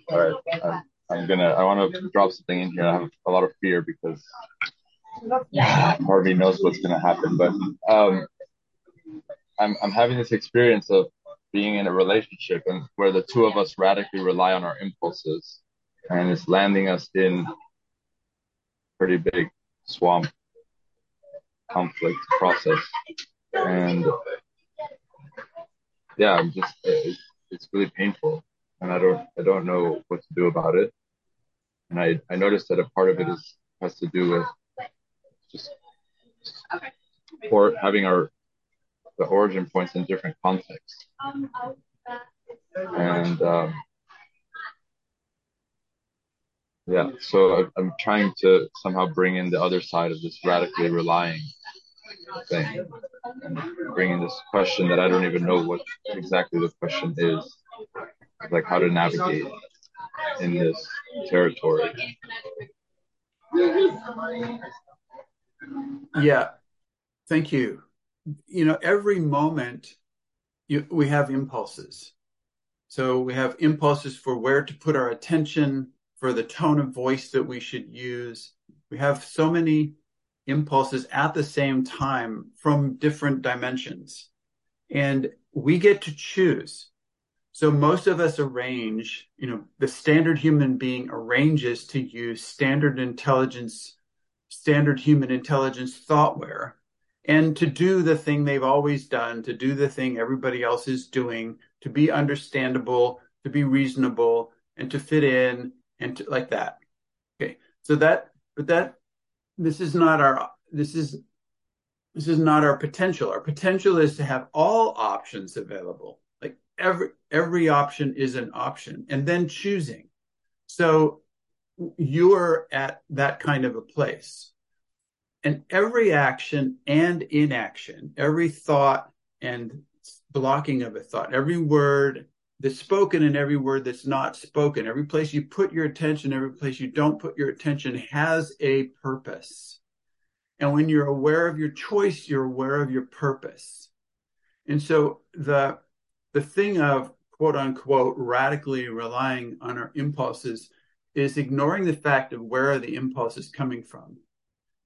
All right. Um, I'm gonna. I want to drop something in here. I have a lot of fear because Harvey knows what's gonna happen. But um, I'm I'm having this experience of being in a relationship and where the two of us radically rely on our impulses, and it's landing us in pretty big swamp conflict process. And yeah, I'm just it's, it's really painful and I don't I don't know what to do about it. And I I noticed that a part of it is has to do with just having our the origin points in different contexts. And um, yeah, so I'm trying to somehow bring in the other side of this radically relying thing, and bring in this question that I don't even know what exactly the question is like how to navigate in this territory. Yeah, thank you. You know, every moment you, we have impulses. So we have impulses for where to put our attention, for the tone of voice that we should use. We have so many impulses at the same time from different dimensions. And we get to choose so most of us arrange, you know, the standard human being arranges to use standard intelligence, standard human intelligence thoughtware and to do the thing they've always done, to do the thing everybody else is doing, to be understandable, to be reasonable and to fit in and to, like that. Okay. So that, but that, this is not our, this is, this is not our potential. Our potential is to have all options available. Like every every option is an option and then choosing. So you're at that kind of a place. And every action and inaction every thought and blocking of a thought every word that's spoken and every word that's not spoken. Every place you put your attention, every place you don't put your attention has a purpose. And when you're aware of your choice, you're aware of your purpose. And so the the thing of quote unquote radically relying on our impulses is ignoring the fact of where the impulses coming from.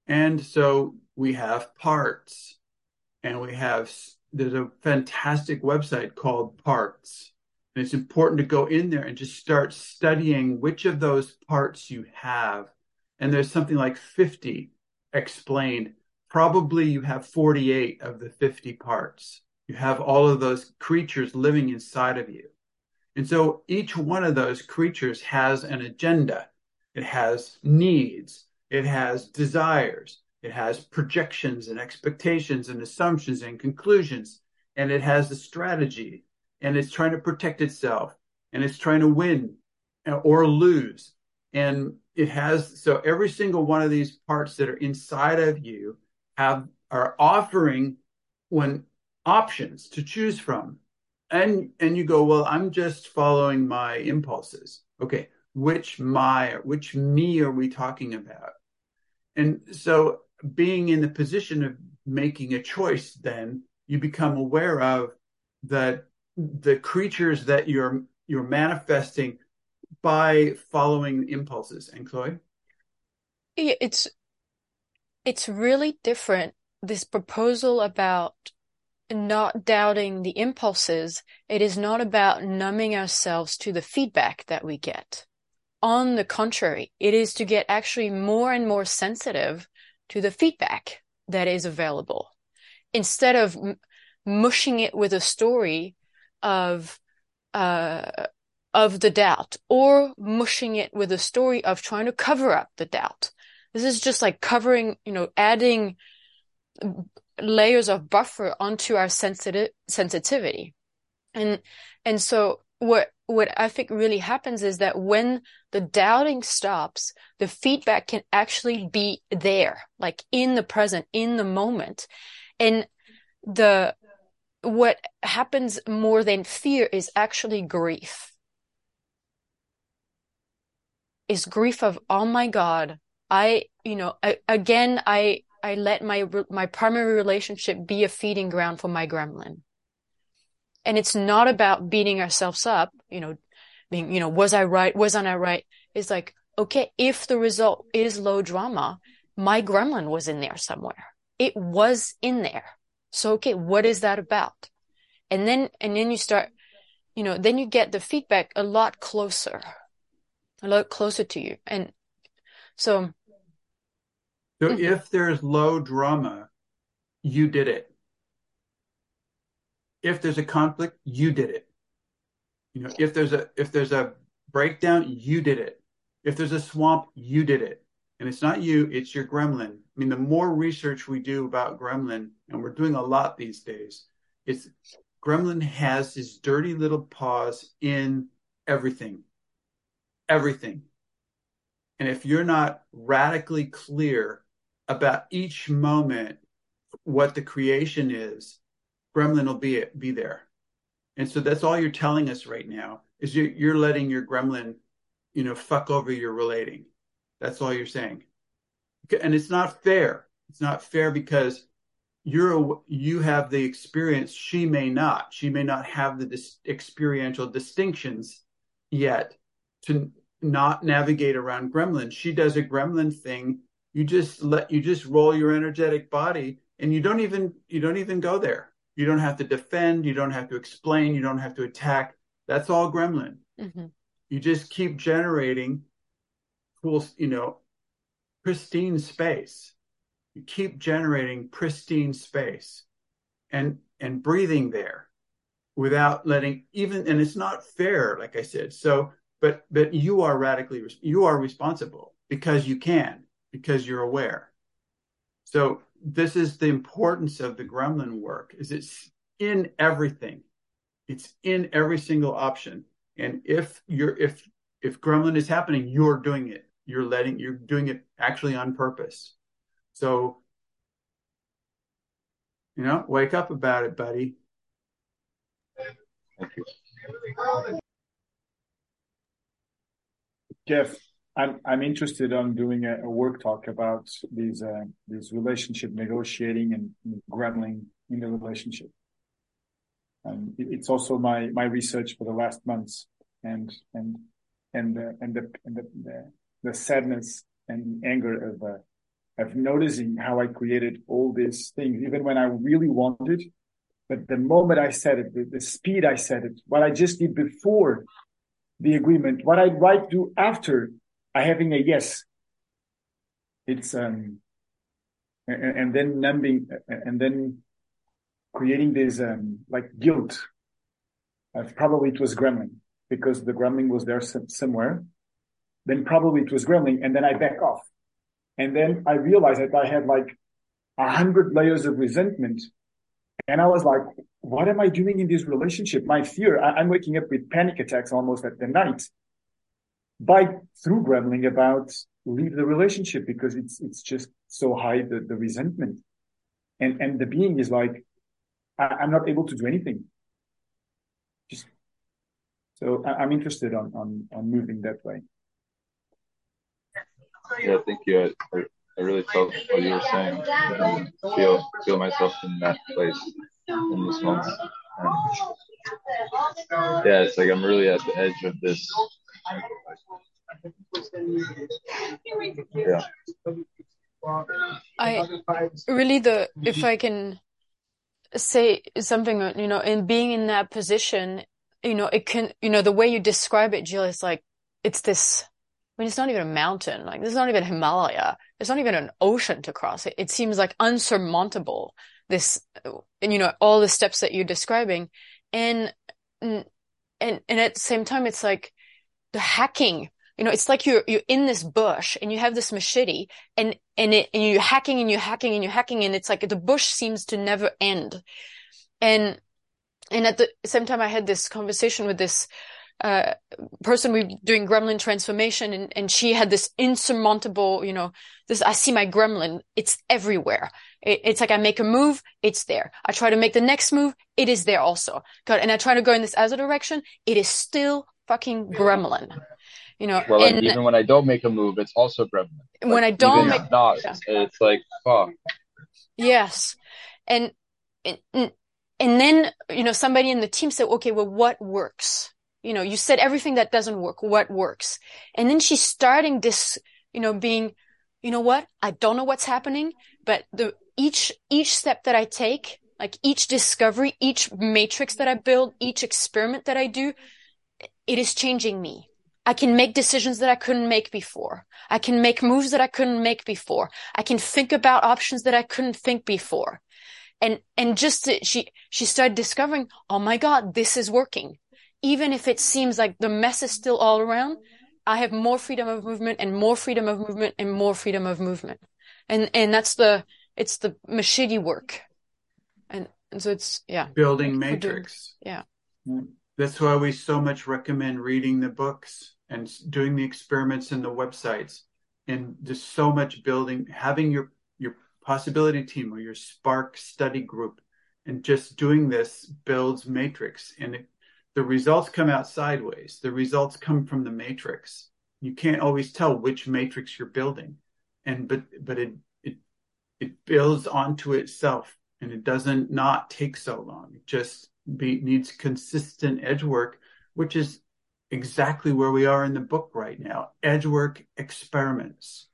And so we have parts and we have there's a fantastic website called parts and it's important to go in there and just start studying which of those parts you have. And there's something like 50 explained. Probably you have 48 of the 50 parts. You have all of those creatures living inside of you. And so each one of those creatures has an agenda. It has needs. It has desires. It has projections and expectations and assumptions and conclusions, and it has a strategy, and it's trying to protect itself, and it's trying to win uh, or lose. And it has so every single one of these parts that are inside of you have are offering when options to choose from. And and you go, well, I'm just following my impulses. Okay, which my which me are we talking about? And so being in the position of making a choice, then you become aware of that the creatures that you're you're manifesting by following impulses. And Chloe, it's it's really different. This proposal about not doubting the impulses, it is not about numbing ourselves to the feedback that we get. On the contrary, it is to get actually more and more sensitive to the feedback that is available instead of mushing it with a story of uh, of the doubt or mushing it with a story of trying to cover up the doubt. This is just like covering, you know, adding layers of buffer onto our sensitive sensitivity. And and so what what I think really happens is that when the doubting stops, the feedback can actually be there, like in the present, in the moment. And the, what happens more than fear is actually grief. Is grief of, oh my God, I, you know, I, again, I, I let my, my primary relationship be a feeding ground for my gremlin. And it's not about beating ourselves up, you know, being, you know, was I right? Wasn't I right? It's like, okay, if the result is low drama, my gremlin was in there somewhere. It was in there. So, okay, what is that about? And then, and then you start, you know, then you get the feedback a lot closer, a lot closer to you. And so. So mm-hmm. if there's low drama, you did it. If there's a conflict, you did it. You know, if there's a if there's a breakdown, you did it. If there's a swamp, you did it. And it's not you, it's your gremlin. I mean, the more research we do about gremlin, and we're doing a lot these days, it's gremlin has his dirty little paws in everything. Everything. And if you're not radically clear about each moment what the creation is, gremlin will be it, be there. And so that's all you're telling us right now is you're, you're letting your gremlin, you know, fuck over your relating. That's all you're saying. And it's not fair. It's not fair because you're you have the experience. She may not. She may not have the dis- experiential distinctions yet to not navigate around gremlin. She does a gremlin thing. You just let you just roll your energetic body, and you don't even you don't even go there you don't have to defend. You don't have to explain. You don't have to attack. That's all gremlin. Mm-hmm. You just keep generating cool, you know, pristine space. You keep generating pristine space and, and breathing there without letting even, and it's not fair, like I said. So, but, but you are radically, you are responsible because you can, because you're aware. So this is the importance of the gremlin work is it's in everything it's in every single option and if you're if if gremlin is happening you're doing it you're letting you're doing it actually on purpose. So you know wake up about it buddy. Thank you. Jeff, I'm I'm interested on doing a, a work talk about these uh, these relationship negotiating and gremlin in the relationship. And it's also my my research for the last months, and and and the and the and the, the, the sadness and anger of uh, of noticing how I created all these things, even when I really wanted. But the moment I said it, the, the speed I said it, what I just did before the agreement, what I might do after I having a yes, it's um, and, and then numbing, and then creating this um like guilt. Probably it was gremlin because the gremlin was there some, somewhere. Then probably it was gremlin, and then I back off, and then I realized that I had like a hundred layers of resentment and I was like, what am I doing in this relationship? My fear, I, am waking up with panic attacks almost at the night by through gremlin about leave the relationship because it's, it's just so high, the, the resentment. And, and the being is like, I, am not able to do anything. Just, so I, am interested on, on, on moving that way. Yeah, thank you. I, I really felt what you were saying. And feel feel myself in that place in this moment. And yeah, it's like I'm really at the edge of this. Yeah. I really the if I can say something, you know, in being in that position, you know, it can, you know, the way you describe it, Jill, is like it's this I mean, it's not even a mountain. Like, this is not even Himalaya. It's not even an ocean to cross. It, it seems like unsurmountable. This, uh, and you know, all the steps that you're describing. And, and, and at the same time, it's like the hacking. You know, it's like you're, you're in this bush and you have this machete and, and it, and you're hacking and you're hacking and you're hacking and it's like the bush seems to never end. And, and at the same time, I had this conversation with this, uh, person we doing gremlin transformation and, and she had this insurmountable, you know, this, I see my gremlin. It's everywhere. It, it's like I make a move. It's there. I try to make the next move. It is there also. God, and I try to go in this other direction. It is still fucking gremlin. You know, well, and, even when I don't make a move, it's also gremlin. Like, when I don't make, not, yeah. it's like fuck. Yes, and, and and then you know somebody in the team said, okay, well, what works? You know, you said everything that doesn't work, what works? And then she's starting this, you know, being, you know what? I don't know what's happening, but the, each, each step that I take, like each discovery, each matrix that I build, each experiment that I do, it is changing me. I can make decisions that I couldn't make before. I can make moves that I couldn't make before. I can think about options that I couldn't think before. And, and just she, she started discovering, oh my God, this is working even if it seems like the mess is still all around, I have more freedom of movement and more freedom of movement and more freedom of movement. And, and that's the, it's the machete work. And, and so it's, yeah. Building matrix. yeah. Mm-hmm. That's why we so much recommend reading the books and doing the experiments in the websites and just so much building, having your, your possibility team or your spark study group and just doing this builds matrix and it the results come out sideways. The results come from the matrix. You can't always tell which matrix you're building. And but but it it it builds onto itself and it doesn't not take so long. It just be, needs consistent edge work, which is exactly where we are in the book right now. Edge work experiments,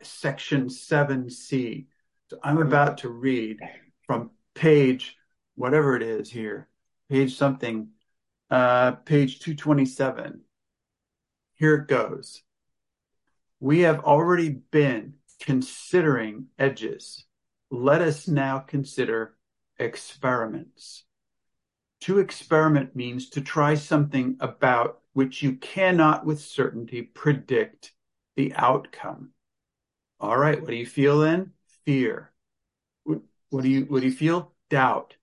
section 7C. So I'm about to read from page, whatever it is here, page something uh, page 227. Here it goes. We have already been considering edges. Let us now consider experiments. To experiment means to try something about which you cannot with certainty predict the outcome. All right. What do you feel then? Fear. What, do you, what do you feel? Doubt.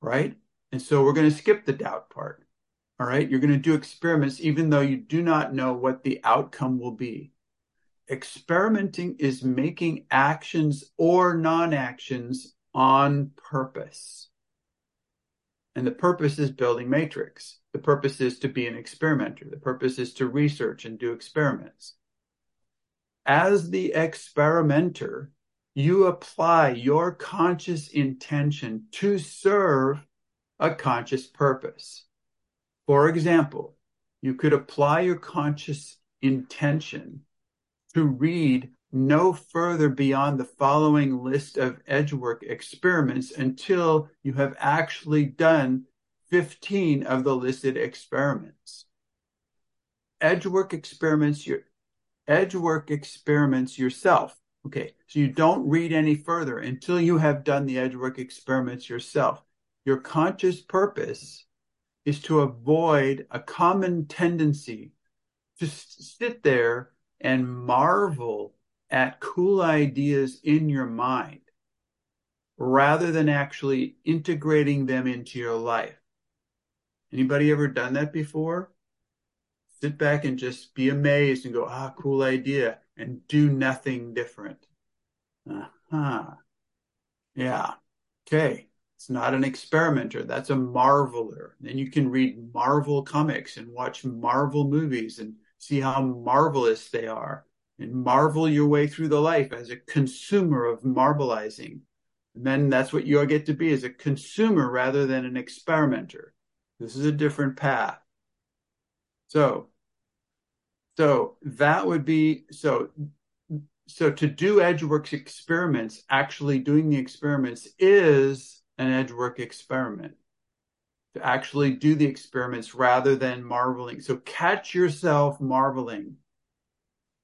Right. And so we're going to skip the doubt part. All right. You're going to do experiments even though you do not know what the outcome will be. Experimenting is making actions or non actions on purpose. And the purpose is building matrix. The purpose is to be an experimenter. The purpose is to research and do experiments. As the experimenter, you apply your conscious intention to serve a conscious purpose. For example, you could apply your conscious intention to read no further beyond the following list of edgework experiments until you have actually done 15 of the listed experiments. Edgework experiments your edgework experiments yourself. Okay, so you don't read any further until you have done the edgework experiments yourself. Your conscious purpose is to avoid a common tendency to sit there and marvel at cool ideas in your mind rather than actually integrating them into your life. Anybody ever done that before? Sit back and just be amazed and go, ah, cool idea, and do nothing different. Uh-huh. Yeah. Okay. It's not an experimenter. That's a marveler. Then you can read Marvel comics and watch Marvel movies and see how marvelous they are and marvel your way through the life as a consumer of marbleizing. And then that's what you'll get to be as a consumer rather than an experimenter. This is a different path. So, so that would be so. So to do EdgeWorks experiments, actually doing the experiments is an EdgeWork experiment. To actually do the experiments rather than marveling. So catch yourself marveling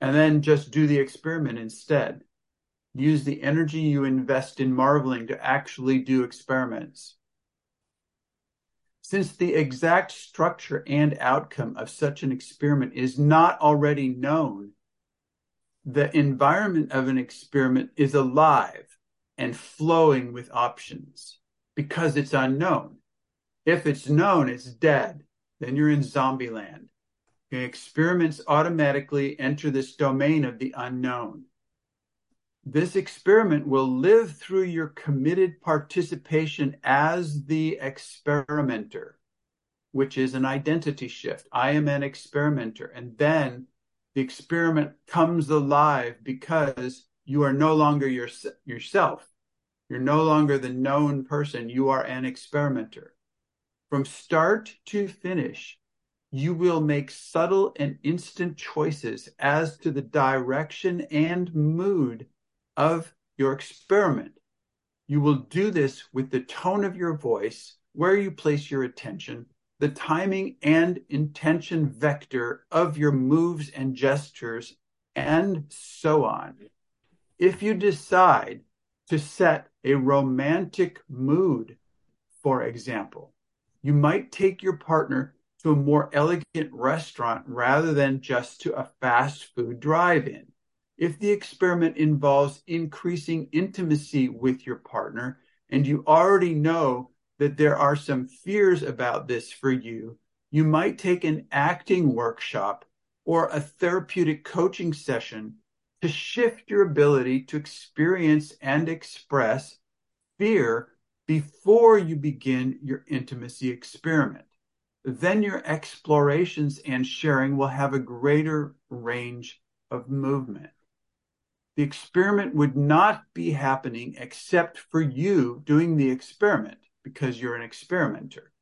and then just do the experiment instead. Use the energy you invest in marveling to actually do experiments. Since the exact structure and outcome of such an experiment is not already known, the environment of an experiment is alive and flowing with options because it's unknown. If it's known, it's dead. Then you're in zombie land. Experiments automatically enter this domain of the unknown. This experiment will live through your committed participation as the experimenter, which is an identity shift. I am an experimenter. And then the experiment comes alive because you are no longer your, yourself. You're no longer the known person. You are an experimenter. From start to finish, you will make subtle and instant choices as to the direction and mood of your experiment. You will do this with the tone of your voice, where you place your attention, the timing and intention vector of your moves and gestures, and so on. If you decide to set a romantic mood, for example, you might take your partner to a more elegant restaurant rather than just to a fast food drive-in. If the experiment involves increasing intimacy with your partner and you already know that there are some fears about this for you, you might take an acting workshop or a therapeutic coaching session to shift your ability to experience and express fear before you begin your intimacy experiment then your explorations and sharing will have a greater range of movement. The experiment would not be happening except for you doing the experiment because you're an experimenter.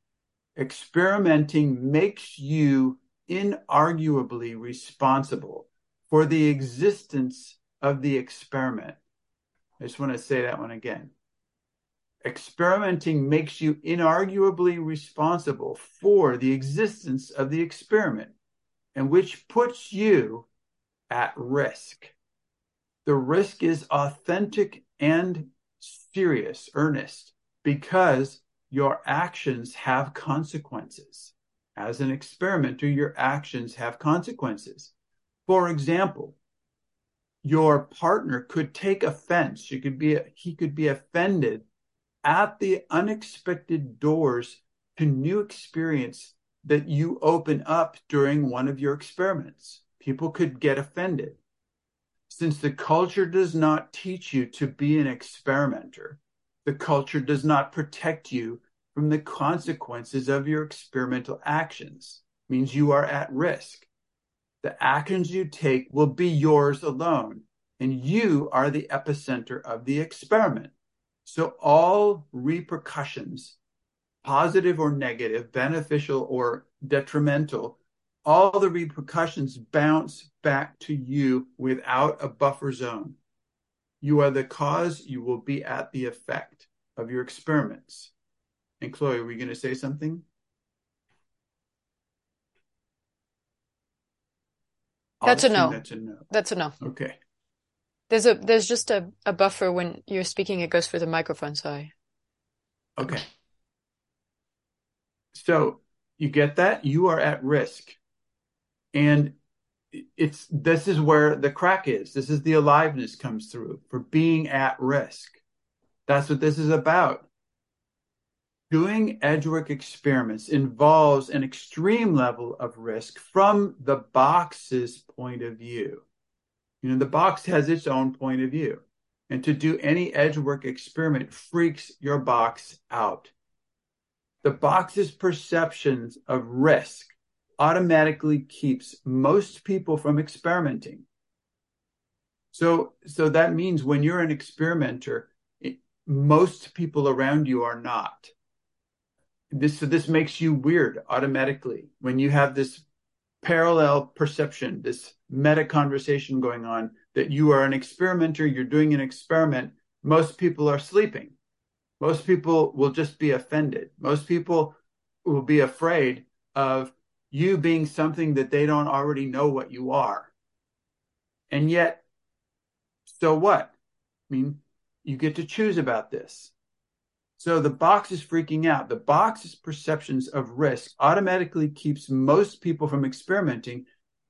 Experimenting makes you inarguably responsible for the existence of the experiment. I just want to say that one again experimenting makes you inarguably responsible for the existence of the experiment, and which puts you at risk. The risk is authentic and serious, earnest, because your actions have consequences. As an experimenter, your actions have consequences. For example, your partner could take offense. She could be, he could be offended at the unexpected doors to new experience that you open up during one of your experiments. People could get offended. Since the culture does not teach you to be an experimenter, the culture does not protect you from the consequences of your experimental actions. Means you are at risk. The actions you take will be yours alone, and you are the epicenter of the experiment. So all repercussions, positive or negative, beneficial or detrimental, all the repercussions bounce back to you without a buffer zone. You are the cause, you will be at the effect of your experiments. Anne Chloe, were you going to say something? That's a no. That's a no. That's a no. Okay. There's a there's just a, a buffer when you're speaking. It goes through the microphone. Sorry. Okay. So you get that you are at risk, and it's this is where the crack is. This is the aliveness comes through for being at risk. That's what this is about. Doing edgework experiments involves an extreme level of risk from the box's point of view. You know, the box has its own point of view. And to do any edgework experiment freaks your box out. The box's perceptions of risk automatically keeps most people from experimenting. So, so that means when you're an experimenter, it, most people around you are not this so this makes you weird automatically when you have this parallel perception this meta conversation going on that you are an experimenter you're doing an experiment most people are sleeping. Most people will just be offended. Most people will be afraid of you being something that they don't already know what you are. And yet so what? I mean you get to choose about this so the box is freaking out. The box's perceptions of risk automatically keeps most people from experimenting,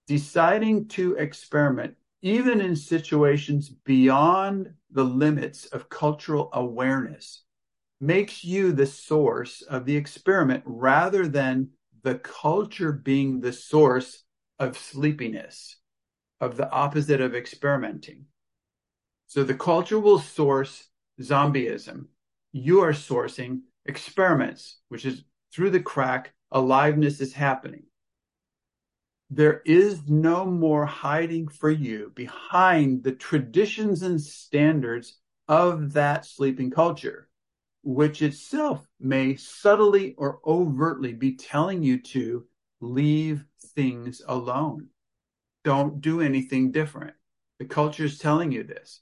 deciding to experiment, even in situations beyond the limits of cultural awareness, makes you the source of the experiment rather than the culture being the source of sleepiness, of the opposite of experimenting. So the culture will source zombieism you are sourcing experiments, which is through the crack, aliveness is happening. There is no more hiding for you behind the traditions and standards of that sleeping culture, which itself may subtly or overtly be telling you to leave things alone. Don't do anything different. The culture is telling you this.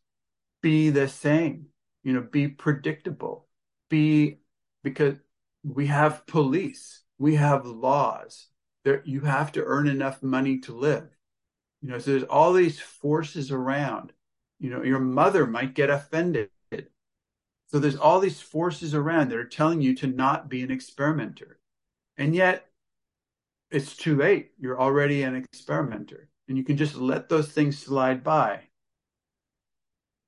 Be the same you know, be predictable, be because we have police, we have laws. There, you have to earn enough money to live. You know, so there's all these forces around. You know, your mother might get offended. So there's all these forces around that are telling you to not be an experimenter. And yet it's too late. You're already an experimenter and you can just let those things slide by.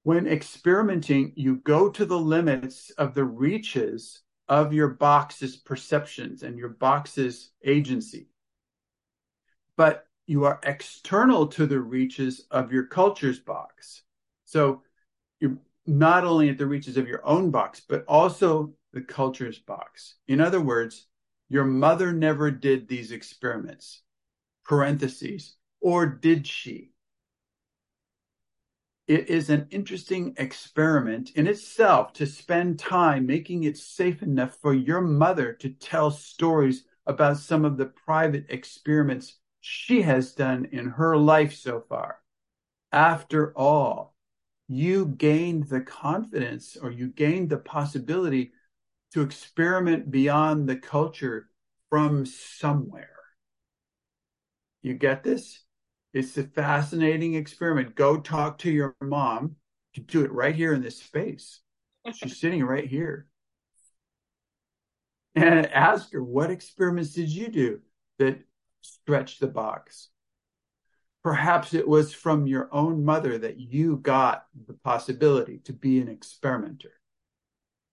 When experimenting, you go to the limits of the reaches of your box's perceptions and your box's agency. But you are external to the reaches of your culture's box. So you're not only at the reaches of your own box, but also the culture's box. In other words, your mother never did these experiments, parentheses, or did she? It is an interesting experiment in itself to spend time making it safe enough for your mother to tell stories about some of the private experiments she has done in her life so far. After all, you gained the confidence or you gained the possibility to experiment beyond the culture from somewhere. You get this? It's a fascinating experiment. Go talk to your mom. You do it right here in this space. She's sitting right here. And ask her, what experiments did you do that stretched the box? Perhaps it was from your own mother that you got the possibility to be an experimenter.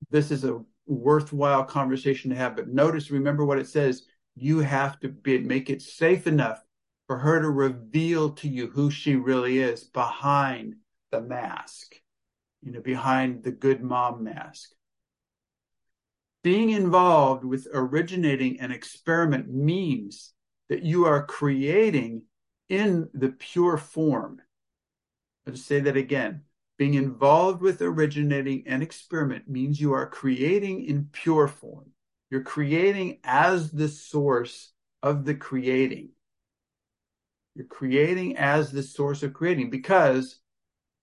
This is a worthwhile conversation to have. But notice, remember what it says. You have to be, make it safe enough for her to reveal to you who she really is behind the mask, you know, behind the good mom mask. Being involved with originating an experiment means that you are creating in the pure form. I'll just say that again. Being involved with originating an experiment means you are creating in pure form. You're creating as the source of the creating. You're creating as the source of creating because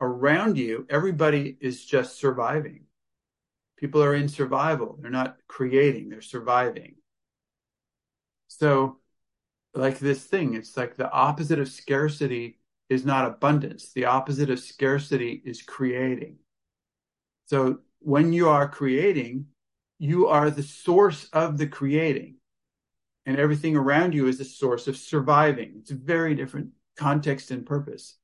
around you, everybody is just surviving. People are in survival. They're not creating, they're surviving. So, like this thing, it's like the opposite of scarcity is not abundance. The opposite of scarcity is creating. So, when you are creating, you are the source of the creating, and everything around you is the source of surviving. It's a very different context and purpose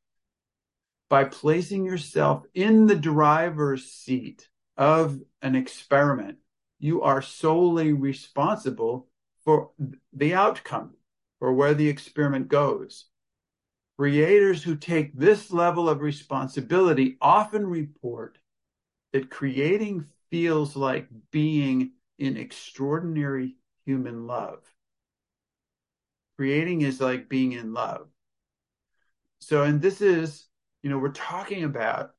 by placing yourself in the driver's seat of an experiment, you are solely responsible for the outcome or where the experiment goes. Creators who take this level of responsibility often report that creating feels like being in extraordinary human love. Creating is like being in love. So, and this is you know, we're talking about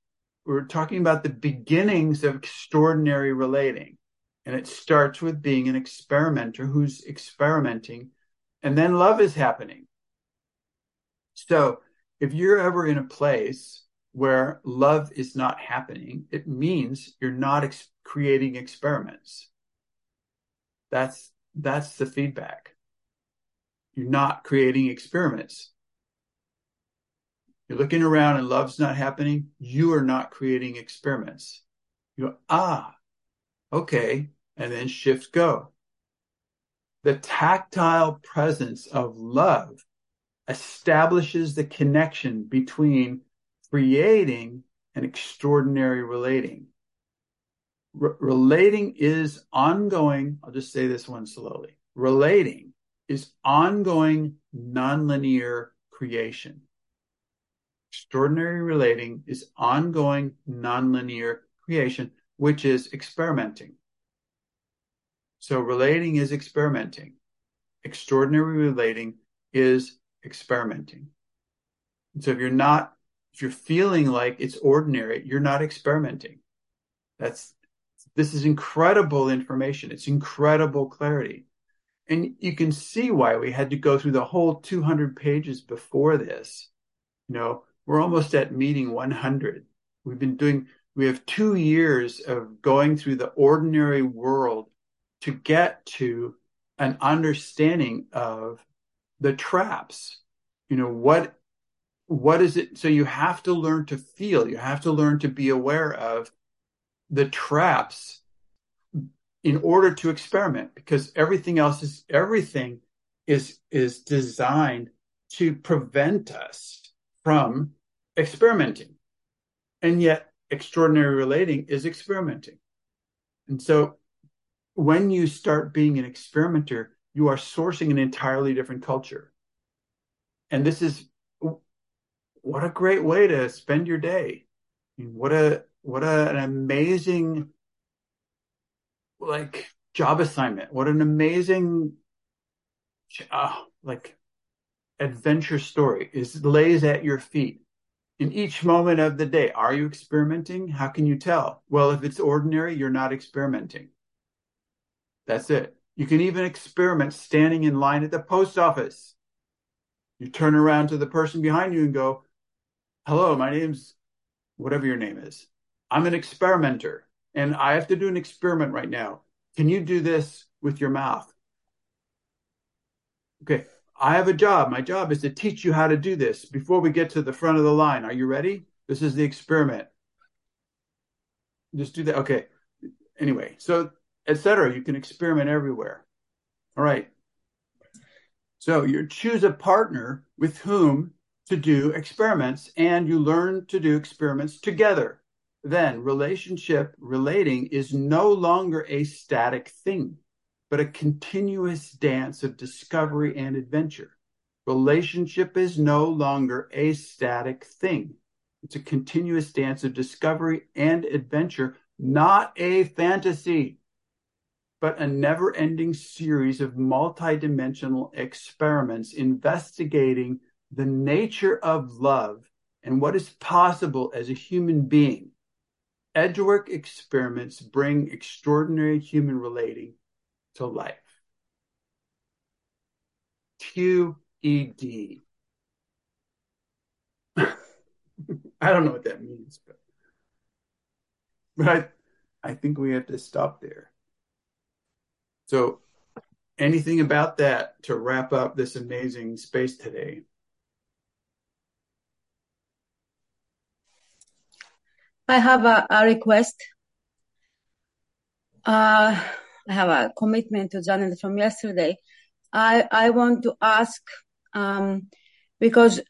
we're talking about the beginnings of extraordinary relating. And it starts with being an experimenter who's experimenting, and then love is happening. So if you're ever in a place where love is not happening, it means you're not ex- creating experiments. That's that's the feedback. You're not creating experiments. You're looking around and love's not happening. You are not creating experiments. You go, ah, okay. And then shift go. The tactile presence of love establishes the connection between creating and extraordinary relating. relating is ongoing. I'll just say this one slowly. Relating is ongoing nonlinear creation. Extraordinary relating is ongoing nonlinear creation, which is experimenting. So relating is experimenting. Extraordinary relating is experimenting. And so if you're not, if you're feeling like it's ordinary, you're not experimenting. That's, this is incredible information. It's incredible clarity. And you can see why we had to go through the whole 200 pages before this. You know, we're almost at meeting 100. We've been doing, we have two years of going through the ordinary world to get to an understanding of the traps. You know, what, what is it? So you have to learn to feel, you have to learn to be aware of the traps in order to experiment because everything else is, everything is, is designed to prevent us from experimenting. And yet, extraordinary relating is experimenting. And so, when you start being an experimenter, you are sourcing an entirely different culture. And this is what a great way to spend your day. what a what a, an amazing like job assignment. What an amazing uh, like adventure story is lays at your feet in each moment of the day. Are you experimenting? How can you tell? Well, if it's ordinary, you're not experimenting. That's it. You can even experiment standing in line at the post office. You turn around to the person behind you and go, Hello, my name's whatever your name is. I'm an experimenter and I have to do an experiment right now. Can you do this with your mouth? Okay. I have a job. My job is to teach you how to do this before we get to the front of the line. Are you ready? This is the experiment. Just do that. Okay. Anyway, so etc. You can experiment everywhere. All right. So you choose a partner with whom to do experiments and you learn to do experiments together. Then relationship relating is no longer a static thing but a continuous dance of discovery and adventure. Relationship is no longer a static thing. It's a continuous dance of discovery and adventure, not a fantasy. but a never ending series of multidimensional experiments investigating the nature of love and what is possible as a human being. Edgework experiments bring extraordinary human relating to life. QED. I don't know what that means, but, but I, I think we have to stop there. So, anything about that to wrap up this amazing space today? I have a, a request. Uh, I have a commitment to Janet from yesterday. I I want to ask um, because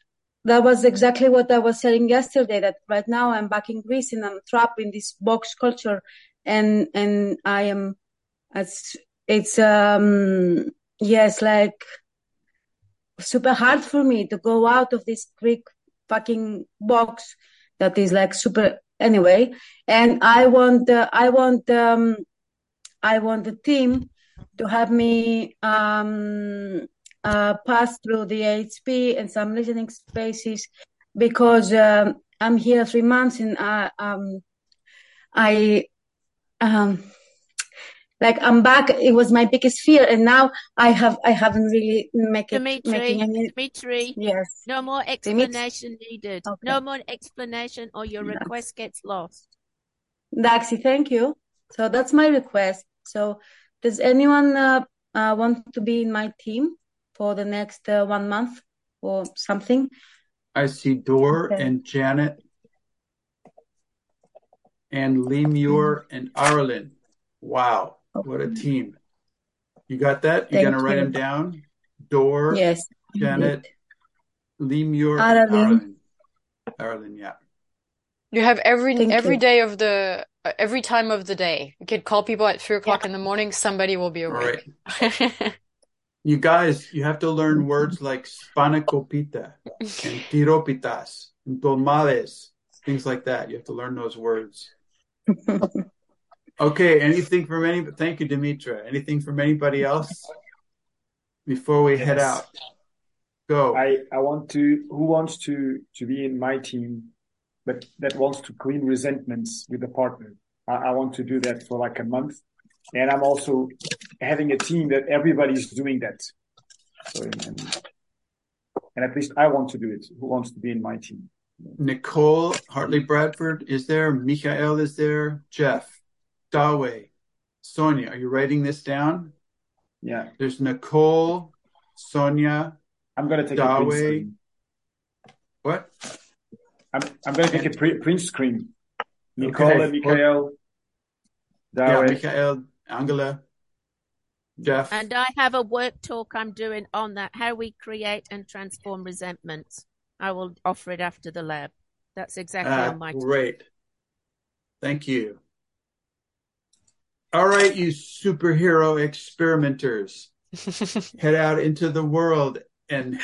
that was exactly what I was saying yesterday. That right now I'm back in Greece and I'm trapped in this box culture, and and I am, it's it's um yes like super hard for me to go out of this Greek fucking box that is like super anyway. And I want uh, I want um I want the team to have me um, uh, pass through the AHP and some listening spaces because um, I'm here three months and I, um, I um, like I'm back. It was my biggest fear, and now I have I haven't really make it, Dimitri, making any. Dimitri, Yes. no more explanation needed. Okay. No more explanation or your Yes. request gets lost. Daxi, thank you. So that's my request. So does anyone uh, uh, want to be in my team for the next uh, one month or something? I see Dor Okay. and Janet and Lee Muir and Aralyn. Wow, what a team. You got that? You Thank gonna write you. them down? Door, Yes. Janet, Lee Muir, and Aralyn. Aralyn. Aralyn, yeah. You have every Thank every you. day of the uh, every time of the day. You could call people at three o'clock in the morning. Somebody will be awake. right. You guys, you have to learn words like spanakopita and tiropitas and tomales, things like that. You have to learn those words. Okay, anything from any, thank you, Dimitra. Anything from anybody else before we head out? Go. I, I want to, who wants to, to be in my team that, that wants to clean resentments with a partner? I, I want to do that for like a month. And I'm also having a team that everybody's doing that. So, and, and at least I want to do it. Who wants to be in my team? Nicole Hartley Bradford is there. Michael is there. Jeff, Daway, Sonia. Are you writing this down? Yeah. There's Nicole, Sonia, I'm going to take a print Daway. screen. What? I'm, I'm going to take a pre- print screen. Nicole Okay. and Michael. Yeah, Daway. Michael, Angela, Jeff. And I have a work talk I'm doing on that, how we create and transform resentments. I will offer it after the lab. That's exactly Ah, on my great. Thank you. All right, you superhero experimenters, head out into the world and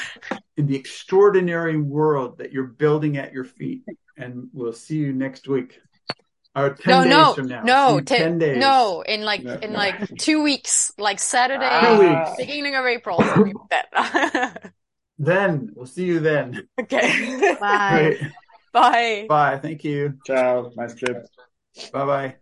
in the extraordinary world that you're building at your feet. And we'll see you next week. Or 10 No, days no, from now. See no, you te- 10 days. no. In like No, in no. like two weeks, like Saturday, Two weeks. beginning of April, something. Then we'll see you then. okay. Bye. Great. Bye. Bye. Thank you. Ciao. Nice trip. Bye bye.